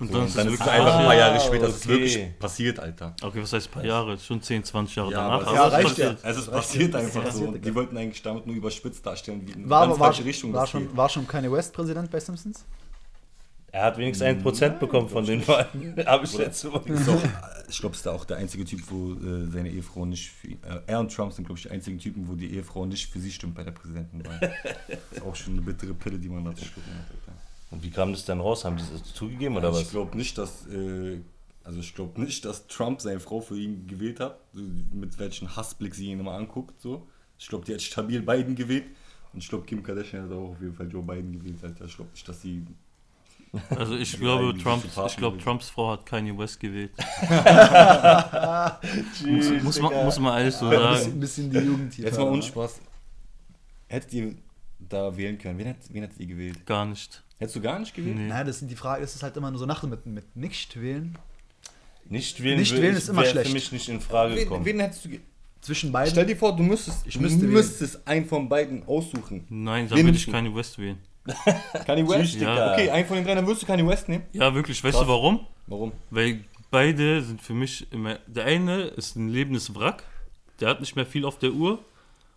Und So, dann und ist dann es ist es wirklich. einfach ein paar Jahre Ah, später, das ist okay. wirklich passiert, Alter. Okay, was heißt ein paar Jahre? Schon 10, 20 Jahre Ja, danach. aber es- Ja, es reicht passiert. ja. Es ist passiert reicht, einfach so. passiert, Die wollten eigentlich damit nur überspitzt darstellen, wie in War, ganz war, falsche Richtung war, das schon, geht. war schon Kanye West Präsident bei Simpsons? Er hat wenigstens ein Prozent bekommen von den Wahlen. (laughs) Habe ich Ist auch, ich glaube, ist da auch der einzige Typ, wo äh, seine Ehefrau nicht für, äh, er und Trump sind, glaube ich, die einzigen Typen, wo die Ehefrau nicht für sie stimmt bei der Präsidentenwahl. (laughs) ist auch schon eine bittere Pille, die man da zu schlucken hat. Alter. Und wie kam das denn raus? Haben die das zugegeben oder Also was? ich glaube nicht, dass äh, also ich glaube nicht, dass Trump seine Frau für ihn gewählt hat, so mit welchem Hassblick sie ihn immer anguckt. So. Ich glaube, die hat stabil Biden gewählt. Und ich glaube, Kim Kardashian hat auch auf jeden Fall Joe Biden gewählt. Alter. Ich glaube nicht, dass sie. Also ich (laughs) glaube, eigentlich Trump, sympathisch ich glaube. Trumps Frau hat Kanye West gewählt. (laughs) Jeez, muss, muss, man, muss man ehrlich so Ein bisschen, sagen. ein bisschen die Jugend hier. Jetzt mal fördern, ohne Spaß. Hättet ihr da wählen können? Wen, hätt, wen hättet ihr gewählt? Gar nicht. Hättest du gar nicht gewählt? Nee. Naja, das sind die Frage, das ist halt immer nur so Nacht mit, mit nicht wählen. Nicht wählen, Nicht wählen ist immer schlecht. für mich nicht in Frage Wen, gekommen. wen hättest du Zwischen beiden. Stell dir vor, du müsstest, Ich müsste wählen. müsstest einen von beiden aussuchen. Nein, dann Wen würde ich? Kanye West wählen. (laughs) Kanye West? Ja. Okay, einen von den drei, dann würdest du Kanye West nehmen. Ja, wirklich. Weißt Krass. du warum? Warum? Weil beide sind für mich immer. Der eine ist ein lebendes Wrack. Der hat nicht mehr viel auf der Uhr.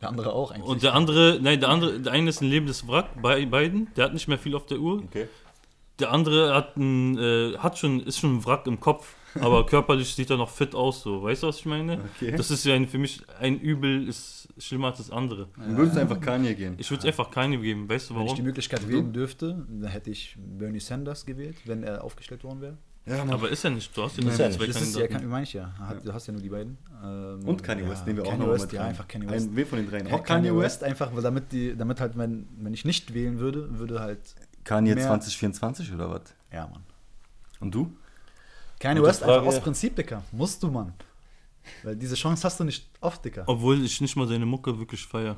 Der andere auch eigentlich. Und der andere, nein, der andere, der eine ist ein lebendes Wrack bei beiden. Der hat nicht mehr viel auf der Uhr. Okay. Der andere hat ein, äh, hat schon, ist schon ein Wrack im Kopf, aber körperlich sieht er noch fit aus, so. Weißt du, was ich meine? Okay. Das ist ja ein, für mich ein Übel ist schlimmer als das andere. Dann würdest du einfach Kanye gehen. Ich würde es einfach keine geben. Weißt du wenn ich warum? die Möglichkeit wählen dürfte, dann hätte ich Bernie Sanders gewählt, wenn er aufgestellt worden wäre. Ja. Aber ist ja nicht. Du hast ja Ist nur ja zwei nicht. Das ist ja, kann, meine ich ja. Hat, Du hast ja nur die beiden. Ähm, Und Kanye ja, West nehmen wir auch Kanye noch West, mit ja, rein. einfach Kanye West. Ein, von den dreien? Ja, Auch Kanye West einfach, weil damit die, damit halt, wenn, wenn ich nicht wählen würde, würde halt, Kanye Mehr- 2024 oder was? ja, Mann. Und du? Kanye Gute West einfach aus Prinzip, Dicker. Musst du, Mann. Weil diese Chance hast du nicht oft, Dicker. Obwohl ich nicht mal seine Mucke wirklich feier.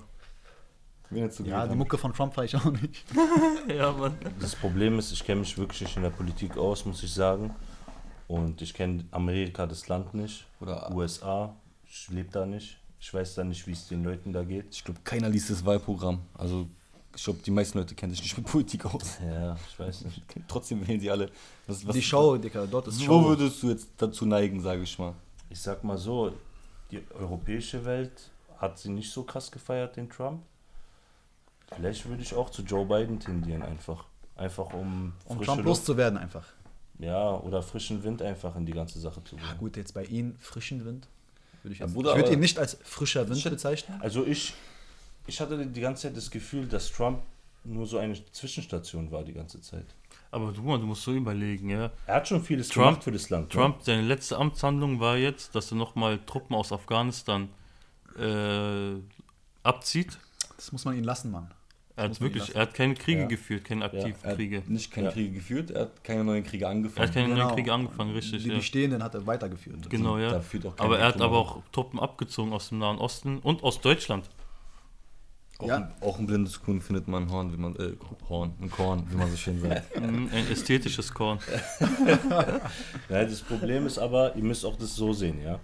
Ja, die Mucke von Trump feier ich auch nicht. (laughs) (laughs) ja, Mann. Das Problem ist, ich kenne mich wirklich nicht in der Politik aus, muss ich sagen. Und ich kenne Amerika, das Land nicht. Oder- USA, ich lebe da nicht. Ich weiß da nicht, wie es den Leuten da geht. Ich glaube, keiner liest das Wahlprogramm. Also, ich glaube, die meisten Leute kennen sich nicht mit Politik aus. Ja, ich weiß nicht. (laughs) Trotzdem wählen sie alle. Was, was die Show, Dicker, dort ist Wo Show. würdest du jetzt dazu neigen, sage ich mal? Ich sag mal so, die europäische Welt hat sie nicht so krass gefeiert, den Trump. Vielleicht würde ich auch zu Joe Biden tendieren, einfach. Einfach um um Trump loszuwerden einfach. Ja, oder frischen Wind einfach in die ganze Sache zu Ja, bringen. gut, jetzt bei Ihnen frischen Wind. Würde ich Ja, Bruder, ich würde ihn nicht als frischer Wind bezeichnen. Also ich, ich hatte die ganze Zeit das Gefühl, dass Trump nur so eine Zwischenstation war die ganze Zeit. Aber du, du musst so überlegen, ja. Er hat schon vieles Trump- gemacht für das Land. ne? Trump, seine letzte Amtshandlung war jetzt, dass er nochmal Truppen aus Afghanistan äh, abzieht. Das muss man ihn lassen, Mann. Er hat wirklich, er hat keine Kriege Ja. geführt, keine Er Aktivkriege. hat nicht keine Ja. Kriege geführt, er hat keine neuen Kriege angefangen. Er hat keine Genau. neuen Kriege angefangen, richtig, Die ja. bestehenden hat er weitergeführt. Genau, Da ja. führt auch keine Aber er hat Kriege aber auch Truppen abgezogen aus dem Nahen Osten und aus Deutschland. Auch, Ja. ein, auch ein blindes Kuhn findet man ein Horn, wie man, äh, Horn, ein Korn, wie man so schön sagt. (laughs) Mhm, Ein ästhetisches Korn. (laughs) Ja, das Problem ist aber, ihr müsst auch das so sehen, ja.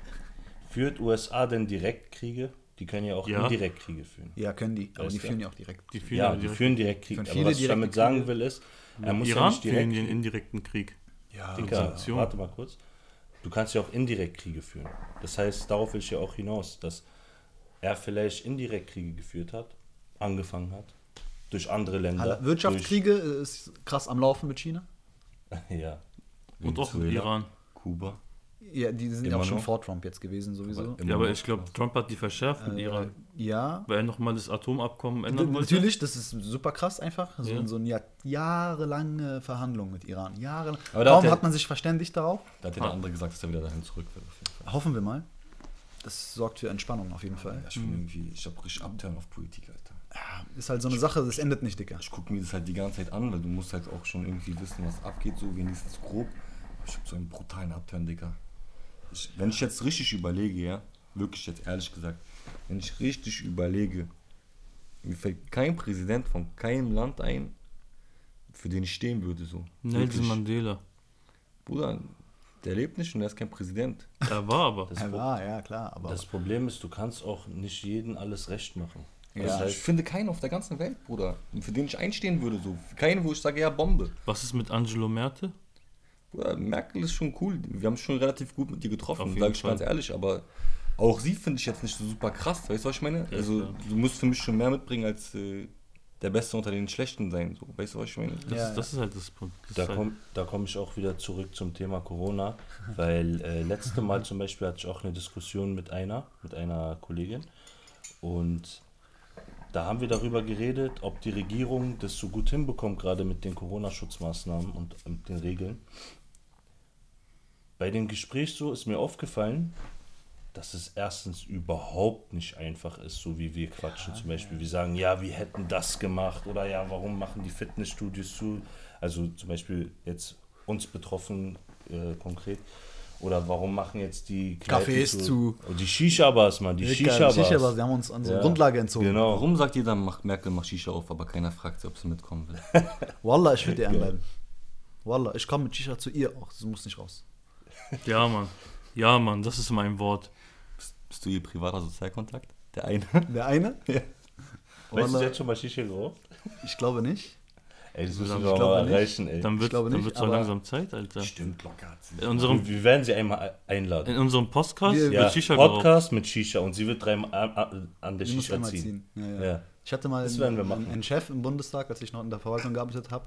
Führt USA denn direkt Kriege? Die können ja auch Ja. indirekt Kriege führen. Ja, können die. Aber die führen ja auch direkt. Die führen Ja, aber die direkt- führen direkt Krieg. Aber was ich damit sagen will ist, er muss ja Iran nicht führen direkt... den indirekten Krieg. Ja, Digga, Sanktionen. warte mal kurz. Du kannst ja auch indirekt Kriege führen. Das heißt, darauf will ich ja auch hinaus, dass er vielleicht indirekt Kriege geführt hat, angefangen hat durch andere Länder. Wirtschaftskriege ist krass am Laufen mit China. (laughs) Ja. Und auch mit Iran. Kuba. Ja, die sind ja Immer auch schon noch? vor Trump jetzt gewesen sowieso. Ja, aber ich glaube, Trump hat die verschärft mit Äh, Iran, ja, weil er nochmal das Atomabkommen ändern wollte. Natürlich, das ist super krass einfach. So, Ja. so eine Jahr, jahrelange Verhandlung mit Iran. Jahrelang. Aber da hat der- hat man sich verständigt darauf. Da hat ja der andere gesagt, dass er wieder dahin zurück will. Auf jeden Fall. Hoffen wir mal. Das sorgt für Entspannung auf jeden Fall. Ja, ich bin irgendwie, ich hab richtig Abturn auf Politik, Alter. Ist halt so eine Sache, das endet nicht, Dicker. Ich gucke mir das halt die ganze Zeit an, weil du musst halt auch schon irgendwie wissen, was abgeht, so wenigstens grob. Ich habe so einen brutalen Abturn, Digga. Ich, wenn ich jetzt richtig überlege, ja, wirklich jetzt ehrlich gesagt, wenn ich richtig überlege, mir fällt kein Präsident von keinem Land ein, für den ich stehen würde, so. Nelson Wirklich. Mandela. Bruder, der lebt nicht und er ist kein Präsident. Er war aber. Das, Ja, Pro- war, ja klar, aber das Problem ist, du kannst auch nicht jedem alles recht machen. Ja. Das ich finde keinen auf der ganzen Welt, Bruder, für den ich einstehen würde, so. Keinen, wo ich sage, ja, Bombe. Was ist mit Angelo Merte? Bruder, Merkel ist schon cool. Wir haben schon relativ gut mit ihr getroffen, sage ich Fall. ganz ehrlich. Aber auch sie finde ich jetzt nicht so super krass. Weißt du, was ich meine? Also, klar. du musst für mich schon mehr mitbringen als äh, der Beste unter den Schlechten sein. So. Weißt du, was ich meine? Das, Ja, ist, das ist halt das Punkt. Das Da halt, komme komm ich auch wieder zurück zum Thema Corona, (laughs) weil äh, letzte Mal zum Beispiel hatte ich auch eine Diskussion mit einer, mit einer Kollegin und da haben wir darüber geredet, ob die Regierung das so gut hinbekommt, gerade mit den Corona-Schutzmaßnahmen und mit den Regeln. Bei dem Gespräch so ist mir aufgefallen, dass es erstens überhaupt nicht einfach ist, so wie wir quatschen. Zum Beispiel, wir sagen, ja, wir hätten das gemacht oder ja, warum machen die Fitnessstudios zu? Also zum Beispiel jetzt uns betroffen äh, konkret. Oder warum machen jetzt die Kneipen Cafés zu. Oh, Die Shisha-Bars, Mann, die Shisha-Bars. Shisha-Bars, die haben uns unsere Ja. Grundlage entzogen. Genau. Warum sagt jeder, macht Merkel macht Shisha auf, aber keiner fragt sie, ob sie mitkommen will? (laughs) Wallah, ich würde dir einladen. Wallah, ich komme mit Shisha zu ihr auch. Du musst nicht raus. (laughs) ja, Mann. Ja, Mann, das ist mein Wort. bist, bist du ihr privater Sozialkontakt? Der eine? Der eine? (laughs) Ja. Weißt du, jetzt schon mal Shisha geraucht? ich glaube nicht. Ey, das müssen wir glaube auch mal nicht. erreichen, ey. Dann wird dann nicht, doch aber- langsam Zeit, Alter. Stimmt, locker. In unserem, wir werden sie einmal einladen. in unserem Podcast Wir- Ja, Shisha geraucht. Podcast mit Shisha und sie wird dreimal an, an- an der Shisha ziehen. ziehen. Ja, ja. Ja. Ich hatte mal Das werden wir einen, machen. einen Chef im Bundestag, als ich noch in der Verwaltung gearbeitet habe.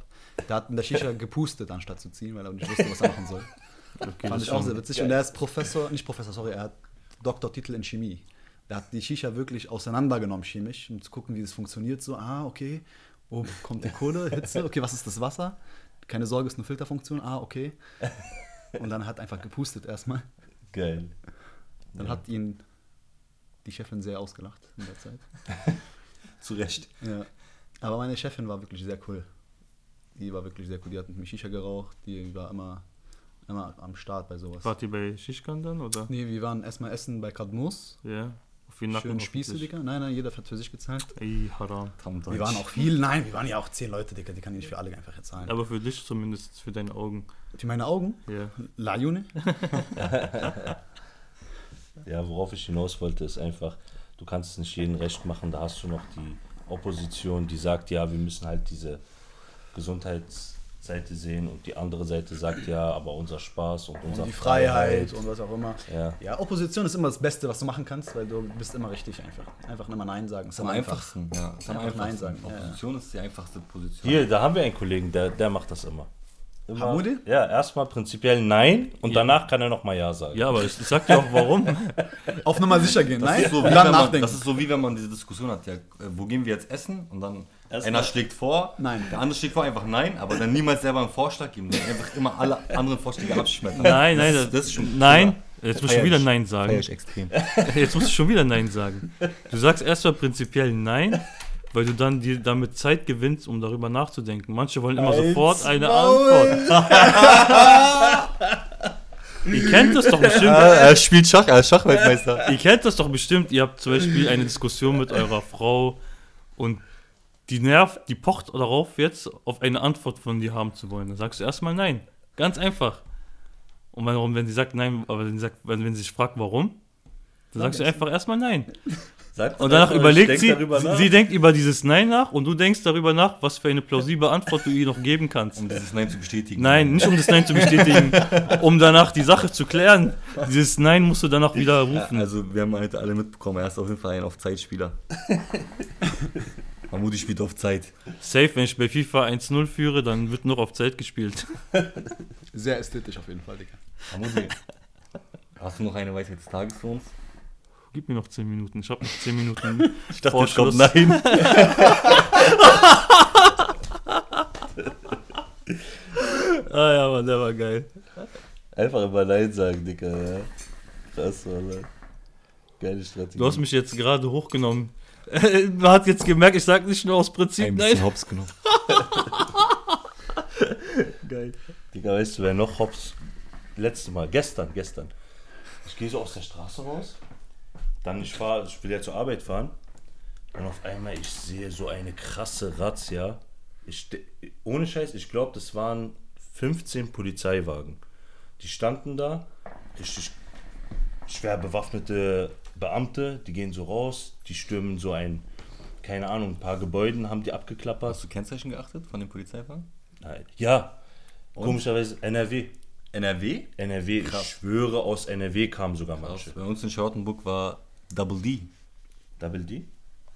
Der hat in der Shisha gepustet, anstatt zu ziehen, weil er nicht wusste, was er machen soll. (laughs) Okay, Fand das ich auch sehr witzig. Und er ist Professor, nicht Professor, sorry, er hat Doktortitel in Chemie. Der hat die Shisha wirklich auseinandergenommen chemisch, um zu gucken, wie das funktioniert. So, ah, okay, wo kommt die Kohle, Hitze, okay, was ist das Wasser? Keine Sorge, ist eine Filterfunktion, ah, okay. Und dann hat einfach gepustet erstmal. Geil. Dann Ja. hat ihn die Chefin sehr ausgelacht in der Zeit. (laughs) Zu Recht. Ja. Aber meine Chefin war wirklich sehr cool. Die war wirklich sehr cool. Die hat mit mir Shisha geraucht. Die war immer, immer am Start bei sowas. Wart ihr bei Shishkan dann, oder? Nee, wir waren erstmal essen bei Kadmus. Ja. Jeden Nacken Schön Spieße. Dicker. Nein, nein, jeder hat für sich gezahlt. Ey, haram. Wir waren auch viel. Nein, wir waren ja auch zehn Leute, Dicker. Die kann ich nicht für alle einfach zahlen. Aber für dich zumindest, für deine Augen. Für meine Augen? Ja. La June? (laughs) Ja, worauf ich hinaus wollte, ist einfach, du kannst es nicht jedem recht machen. Da hast du noch die Opposition, die sagt, ja, wir müssen halt diese Gesundheitsseite sehen und die andere Seite sagt, ja, aber unser Spaß und unsere Und die Freiheit und was auch immer. Ja. Ja, Opposition ist immer das Beste, was du machen kannst, weil du bist immer richtig einfach. Einfach immer Nein sagen. Ist am am einfachsten. Ja, ist am Einfach Nein einfachsten. sagen, ja, ja. Opposition ist die einfachste Position. Hier, da haben wir einen Kollegen, der, der macht das immer. immer Hamudi? Ja, erstmal prinzipiell Nein und Ja. danach kann er nochmal Ja sagen. Ja, aber ich, ich sag dir auch warum. (laughs) Auf Nummer sicher gehen. Das Nein, ist, so, wie dann wenn man, nachdenken. das ist so wie wenn man diese Diskussion hat, ja, äh, wo gehen wir jetzt essen? Und dann Erstmal- einer schlägt vor, Nein. der andere schlägt vor einfach nein, aber dann niemals selber einen Vorschlag geben, sondern einfach immer alle anderen Vorschläge abschmettern. Nein, nein, das, das, ist schon nein. Jetzt musst du wieder. Nein Feier sagen. ich extrem. (laughs) Jetzt musst du schon wieder Nein sagen. Du sagst erstmal prinzipiell Nein, weil du dann dir damit Zeit gewinnst, um darüber nachzudenken. Manche wollen immer Halt's sofort eine Maul. Antwort. (laughs) Ihr kennt das doch bestimmt. er spielt Schach, er ist Schachweltmeister. Ihr kennt das doch bestimmt. Ihr habt zum Beispiel eine Diskussion mit eurer Frau und die nervt, die pocht darauf jetzt, auf eine Antwort von dir haben zu wollen. Dann sagst du erstmal Nein. Ganz einfach. Und warum, wenn sie sagt Nein, aber wenn sie, sagt, wenn, wenn sie sich fragt, warum, dann sagst du einfach erstmal Nein. (laughs) Sagt Und danach überlegt sie, sie, sie denkt über dieses Nein nach und du denkst darüber nach, was für eine plausible Antwort du ihr noch geben kannst. Um dieses Nein zu bestätigen. Nein, nicht um das Nein zu bestätigen, um danach die Sache zu klären. Dieses Nein musst du danach wieder rufen. also wir haben heute alle mitbekommen, er ist auf jeden Fall ein auf Zeitspieler. (laughs) Mahmoudi spielt auf Zeit. Safe, wenn ich bei FIFA 1-0 führe, dann wird noch auf Zeit gespielt. (laughs) Sehr ästhetisch auf jeden Fall, Digga. Mahmoudi, hast du noch eine Weisheit des Tages für uns? Gib mir noch 10 Minuten. Ich habe noch 10 Minuten. (laughs) Ich dachte, es kommt nein. (laughs) ah ja, Mann, der war geil. Einfach immer Nein sagen, Dicker, ja. Krass, Alter. Geile Strategie. Du hast mich jetzt gerade hochgenommen. Man hat jetzt gemerkt, ich sag nicht nur aus Prinzip Ein bisschen nein. Hops genommen. (laughs) Geil. Digga, weißt du, wer noch hops? Letztes Mal, gestern, gestern. Ich gehe so aus der Straße raus. Dann, ich fahr, ich will ja zur Arbeit fahren. Und auf einmal, ich sehe so eine krasse Razzia. Ich, ohne Scheiß, ich glaube, das waren 15 Polizeiwagen. Die standen da, richtig schwer bewaffnete Beamte, die gehen so raus, die stürmen so ein, keine Ahnung, ein paar Gebäuden haben die abgeklappert. Hast du Kennzeichen geachtet von den Polizeiwagen? Nein. Ja, komischerweise NRW. NRW? NRW, Krass. ich schwöre, aus NRW kamen sogar manche. Bei uns in Charlottenburg war Double D. Double D?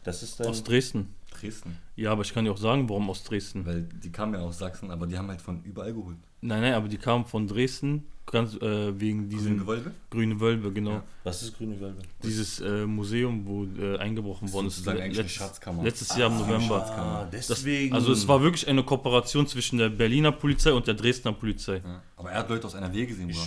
Das ist dann. Aus Dresden. Dresden. Ja, aber ich kann dir auch sagen, warum aus Dresden. Weil die kamen ja aus Sachsen, aber die haben halt von überall geholt. Nein, nein, aber die kamen von Dresden, ganz äh, wegen diesem Diesen Gewölbe? grüne Wölbe, genau. Ja. Was ist grüne Wölbe? Dieses äh, Museum, wo äh, eingebrochen ist worden ist. sozusagen eigentlich eine Schatzkammer. Letztes Jahr im November. Ah, Das, deswegen. also es war wirklich eine Kooperation zwischen der Berliner Polizei und der Dresdner Polizei. Ja. Aber er hat Leute aus NRW gesehen. Ich,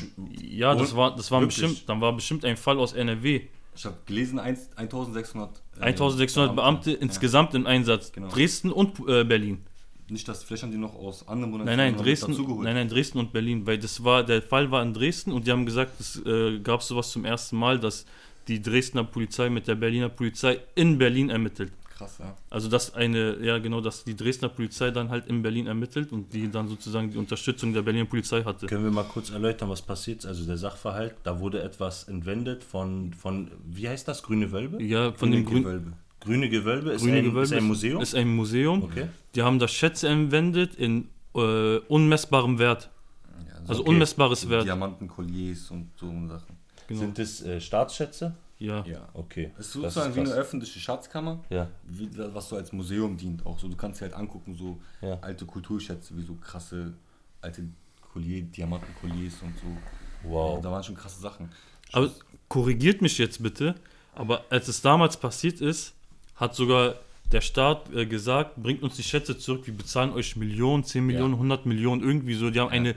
Ja, das war, das war Wirklich? bestimmt, dann war bestimmt ein Fall aus NRW. Ich habe gelesen, eins- 1600. äh, 1600 Beamte Ja. insgesamt im Einsatz. Genau. Dresden und äh, Berlin. Nicht, dass vielleicht haben die noch aus anderen Nein, Bundesländern nein, noch Dresden, dazugeholt. nein, nein, Dresden und Berlin, weil das war, der Fall war in Dresden und die haben gesagt, es äh, gab sowas zum ersten Mal, dass die Dresdner Polizei mit der Berliner Polizei in Berlin ermittelt. Krass, ja. Also dass eine, ja genau, dass die Dresdner Polizei dann halt in Berlin ermittelt und die dann sozusagen die Unterstützung der Berliner Polizei hatte. Können wir mal kurz erläutern, was passiert ist? Also der Sachverhalt, da wurde etwas entwendet von, von wie heißt das? Grüne Wölbe? Ja, von dem grünen Gewölbe. Grüne Gewölbe ist, Grüne ein, Gewölbe ist ein Museum? Ist ein Museum. Okay. Die haben da Schätze entwendet in äh, unmessbarem Wert. Ja, Also Okay. unmessbares Wert. Diamantenkolliers und so Sachen. Genau. Sind es äh, Staatsschätze? Ja. Ja. Okay. Es ist Das sozusagen wie eine öffentliche Schatzkammer, Ja. wie, was so als Museum dient. Auch so, du kannst dir halt angucken, so Ja. alte Kulturschätze, wie so krasse alte Collier, Diamantenkolliers und so. Wow. Da waren schon krasse Sachen. Aber korrigiert mich jetzt bitte, aber als es damals passiert ist, hat sogar der Staat äh, gesagt, bringt uns die Schätze zurück, wir bezahlen euch Millionen, 10 Millionen, 100 Millionen, irgendwie so. Die haben eine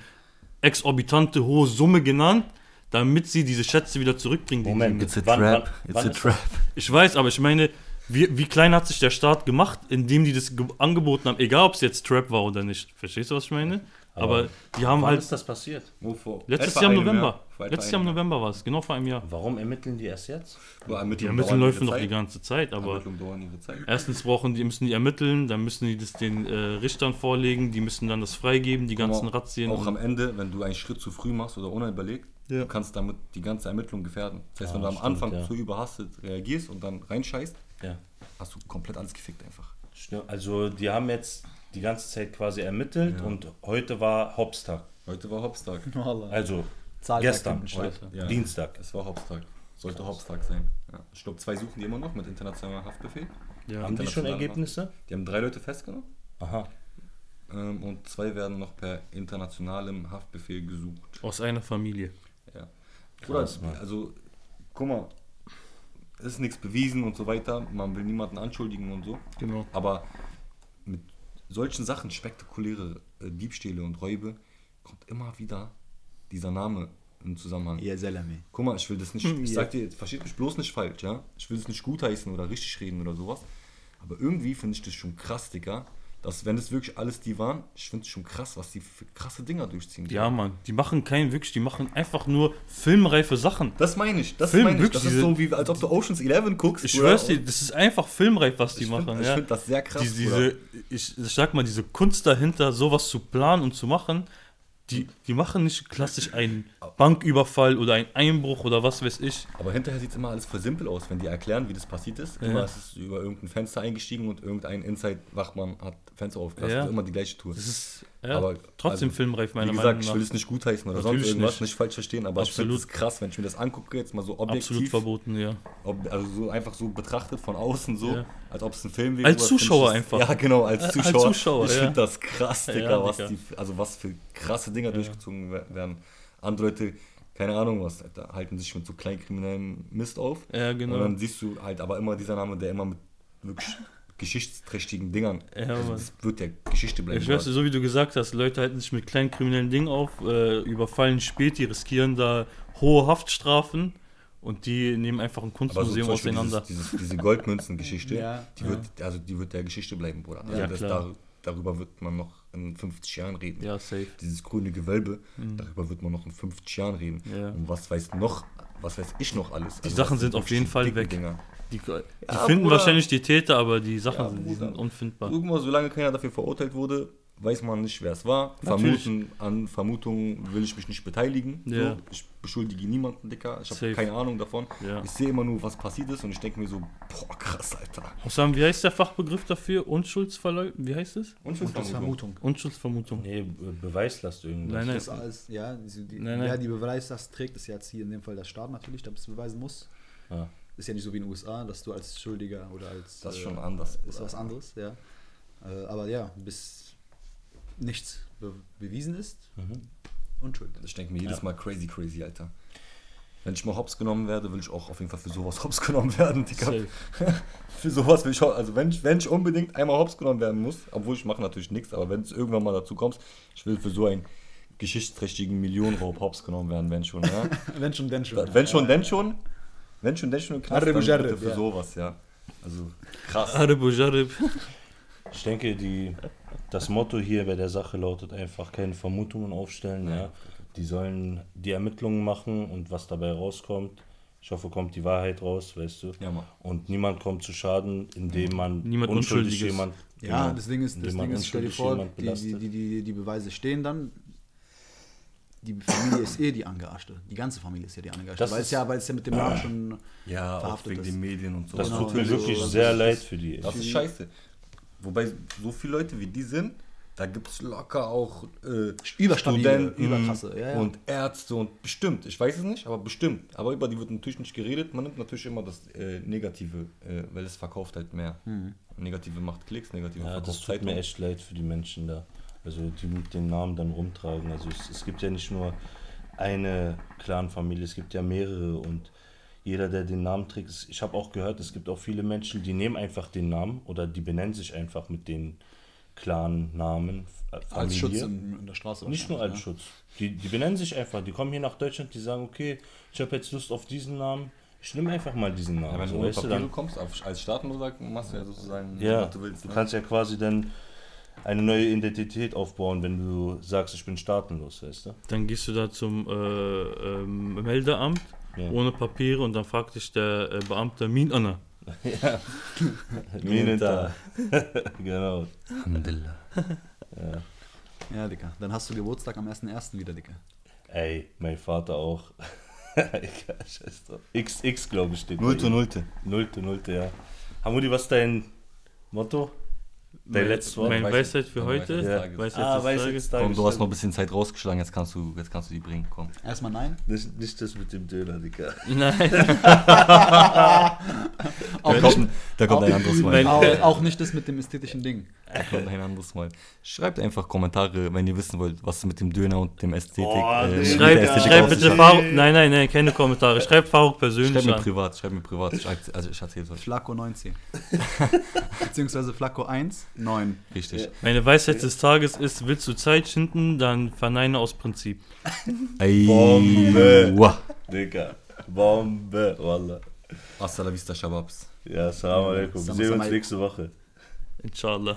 exorbitante hohe Summe genannt, damit sie diese Schätze wieder zurückbringen. die Moment, die- It's a Wann- trap. wann- It's wann a trap. Ich weiß, aber ich meine, wie, wie klein hat sich der Staat gemacht, indem die das ge- angeboten haben, egal ob es jetzt Trap war oder nicht. Verstehst du, was ich meine? Aber, die haben Wann halt ist das passiert? Nur vor letztes Jahr im November. Letztes Jahr im November war es, genau vor einem Jahr. Warum ermitteln die erst jetzt? Ermittlungen Die Ermittlungen laufen noch die ganze Zeit, aber Ermittlungen dauern ihre Zeit. erstens brauchen die, müssen die ermitteln, dann müssen die das den äh, Richtern vorlegen, die müssen dann das freigeben, die ganzen mal, Razzien. Auch am Ende, wenn du einen Schritt zu früh machst oder unüberlegt, Ja. du kannst damit die ganze Ermittlung gefährden. Das heißt, Ja, wenn du am stimmt, Anfang ja. zu überhastet reagierst und dann reinscheißt, Ja. hast du komplett alles gefickt einfach. Stimmt. Also die haben jetzt die ganze Zeit quasi ermittelt Ja. und heute war Hopstag. Heute war Hopstag. Also Zahltag gestern, heute, Ja. Dienstag. Es war Hopstag. Sollte Hopstag sein. Ja. Ich glaube, zwei suchen die immer noch mit internationalem Haftbefehl. ja. Haben die schon Ergebnisse? Die haben drei Leute festgenommen Aha. ähm, und zwei werden noch per internationalem Haftbefehl gesucht. Aus einer Familie. Ja. Oder, Krass, also, guck mal, es ist nichts bewiesen und so weiter. Man will niemanden anschuldigen und so. Genau. Aber mit solchen Sachen, spektakuläre äh, Diebstähle und Räube, kommt immer wieder dieser Name im Zusammenhang. Ja, Selami. Guck mal, ich will das nicht, Hm, ich ja. sag dir, versteht mich bloß nicht falsch, ja? Ich will das nicht gutheißen oder richtig reden oder sowas. Aber irgendwie finde ich das schon krass, Digga. Dass, wenn das wirklich alles die waren, ich finde es schon krass, was die für krasse Dinger durchziehen. Ja, Mann, die machen keinen wirklich, die machen einfach nur filmreife Sachen. Das meine ich, das Film, meine ich. Das ist so wie, als ob du Oceans 11 guckst. Ich schwör's dir, das ist einfach filmreif, was die Ich machen. find- ich ja. find das sehr krass, Die, diese, ich, ich sag mal, diese Kunst dahinter, sowas zu planen und zu machen, die, die machen nicht klassisch einen Banküberfall oder einen Einbruch oder was weiß ich. Aber hinterher sieht es immer alles voll simpel aus, wenn die erklären, wie das passiert ist. Ja. Immer ist es über irgendein Fenster eingestiegen und irgendein Inside-Wachmann hat Fenster aufgelassen. Ja. Immer die gleiche Tour. Das ist Ja, aber trotzdem also, filmreif, meiner Wie gesagt, Meinung ich nach. will es nicht gutheißen oder Natürlich sonst irgendwas, nicht. nicht. falsch verstehen, aber ich finde Absolut. es krass, wenn ich mir das angucke, jetzt mal so Absolut objektiv, verboten, ja. ob, also so einfach so betrachtet von außen so, Ja. als ob es ein Film wäre. Als Zuschauer das, einfach. (laughs) Ja, genau, als Als Zuschauer. Zuschauer, ich finde das krass, Digga, was Digga. die, also was für krasse Dinger durchgezogen wer- werden. Andere Leute, keine Ahnung was, Alter, halten sich mit so kleinkriminellen Mist auf. Ja, genau. Und dann siehst du halt aber immer dieser Name, der immer mit wirklich geschichtsträchtigen Dingern, Ja, also das wird ja Geschichte bleiben. Ich weiß, so wie du gesagt hast, Leute halten sich mit kleinen kriminellen Dingen auf, äh, überfallen Späti, riskieren da hohe Haftstrafen und die nehmen einfach ein so Kunstmuseum zum Beispiel auseinander. Dieses, dieses, diese Goldmünzen-Geschichte, (laughs) Ja, die, wird, also die wird der Geschichte bleiben, Bruder. Also Ja, das, klar. dar, darüber wird man noch in 50 Jahren reden. ja, safe. Dieses grüne Gewölbe, darüber wird man noch in 50 Jahren reden. Mhm. Ja. Und was weiß noch, was weiß ich noch alles. Die Also Sachen sind auf jeden Fall weg. Dinger. Die, die Ja, finden Bruder. wahrscheinlich die Täter, aber die Sachen Ja, die Bruder. sind unfindbar. Guck mal, solange keiner dafür verurteilt wurde, weiß man nicht, wer es war. Natürlich. Vermuten, an Vermutungen will ich mich nicht beteiligen. Ja. So. Ich beschuldige niemanden, Dicker. Ich habe keine Ahnung davon. Ja. Ich sehe immer nur, was passiert ist und ich denke mir so, boah, krass, Alter. Hussam, wie heißt der Fachbegriff dafür? Unschuldsverleugnung? Wie heißt es? Vermutung. Unschuldsvermutung. Nee, Be- Beweislast irgendwas. Nein, nein. Das alles, ja, die, die, Nein, nein. ja, die Beweislast trägt es jetzt hier in dem Fall der Staat natürlich, der es beweisen muss. Ja. Ist ja nicht so wie in den USA, dass du als Schuldiger oder als. Das ist äh, schon anders, Ist Bruder. was anderes, ja. Äh, aber ja, bis nichts be bewiesen ist, Mhm. unschuld. Ich denke mir jedes Ja. Mal crazy, crazy, Alter. Wenn ich mal hops genommen werde, will ich auch auf jeden Fall für sowas hops genommen werden, Digga. (laughs) Für sowas will ich auch, also wenn ich, wenn ich unbedingt einmal hops genommen werden muss, obwohl ich mache natürlich nichts, aber wenn es irgendwann mal dazu kommt, ich will für so einen geschichtsträchtigen Millionenraub hops genommen werden, wenn schon, ja. (laughs) Wenn schon, denn schon. wenn schon, denn schon. Wenn schon, denn schon im Knast, dann Arre bitte für ja. sowas, ja. Also krass. Aribu Jarib. (laughs) Ich denke, die, das Motto hier bei der Sache lautet einfach keine Vermutungen aufstellen. Ja. Die sollen die Ermittlungen machen und was dabei rauskommt. Ich hoffe, kommt die Wahrheit raus, weißt du. Ja, Mann. Und niemand kommt zu Schaden, indem man Niemand unschuldig Unschuldiges. jemand. Ja, genau, das Ding ist, Ding ist stell dir unschuldig vor, die, die, die, die, Beweise stehen dann. Die Familie ist eh die Angearschte. Die ganze Familie ist ja die Angearschte. Das Weil es ist- ja, weil es ja mit dem Namen schon Ja, verhaftet wegen ist. den Medien und so. Das Genau, tut mir also, wirklich das sehr ist- leid für die. Das ist scheiße. Wobei, so viele Leute wie die sind, da gibt es locker auch äh, Überstabile, überkrasse, ja, ja. und Ärzte und bestimmt, ich weiß es nicht, aber bestimmt. Aber über die wird natürlich nicht geredet. Man nimmt natürlich immer das äh, Negative, äh, weil es verkauft halt mehr. Negative macht Klicks, Negative Ja, das verkauft tut mir echt leid für die Menschen da. Also die mit den Namen dann rumtragen. Also es, es gibt ja nicht nur eine Clan-Familie, es gibt ja mehrere und jeder, der den Namen trägt, ich habe auch gehört, es gibt auch viele Menschen, die nehmen einfach den Namen oder die benennen sich einfach mit den Clan-Namen. äh, als Schutz in, in der Straße. Nicht nur als wahrscheinlich, Schutz. Die, die benennen sich einfach. Die kommen hier nach Deutschland, die sagen, okay, ich habe jetzt Lust auf diesen Namen. Ich nehme einfach mal diesen Namen. Ja, wenn so, du weißt du, Papiere dann, kommst, auf, als Staatenloser machst du ja sozusagen, ja, was du willst. du ne? kannst ja quasi dann eine neue Identität aufbauen, wenn du sagst, ich bin staatenlos, weißt du? Dann gehst du da zum äh, ähm, Meldeamt Ja. ohne Papiere und dann fragt dich der äh, Beamte Min Anna. ja. (laughs) Mineta. (laughs) genau. Alhamdulillah. ja. Ja, Dicker. Dann hast du Geburtstag am 1.1. wieder, Dicker. Ey, mein Vater auch. (laughs) Egal, scheiß drauf. XX, glaube ich, steht. bei Nullte, ihm. Nullte. Nullte, Nullte, ja. Hamudi, was ist dein Motto? Dein Mein- letztes Wort? Mein Weisheit- Weisheit für heute. Weisheit des Ja. Tages. Weisheit Ah, des Tages. jetzt Komm, du hast noch ein bisschen Zeit rausgeschlagen, jetzt kannst du, jetzt kannst du die bringen, komm. Erstmal nein. Nicht, nicht das mit dem Döner, Digga. Nein, (laughs) Da kommt, da kommt ein anderes Mal. Auch, auch nicht das mit dem ästhetischen Ding. Kommt ein anderes Mal. Schreibt einfach Kommentare, wenn ihr wissen wollt, was mit dem Döner und dem Ästhetik. Oh, äh, nee. mit der schreib, Ästhetik schreib auf sich bitte. Faruk. Nein, nein, nein, keine Kommentare. Schreib Faruk persönlich Schreib mir an. privat, schreib mir privat. Ich, also ich erzähl's euch. Flacco 19. (laughs) Beziehungsweise Flacco 1, 9. Richtig. Meine Weisheit des Tages ist, willst du Zeit schinden, dann verneine aus Prinzip. Ey, Bombe. Digga. Bombe, Wallah. Hasta la vista, Shababs. Ja, salam alaikum. Wir sehen uns nächste Woche. Inshallah.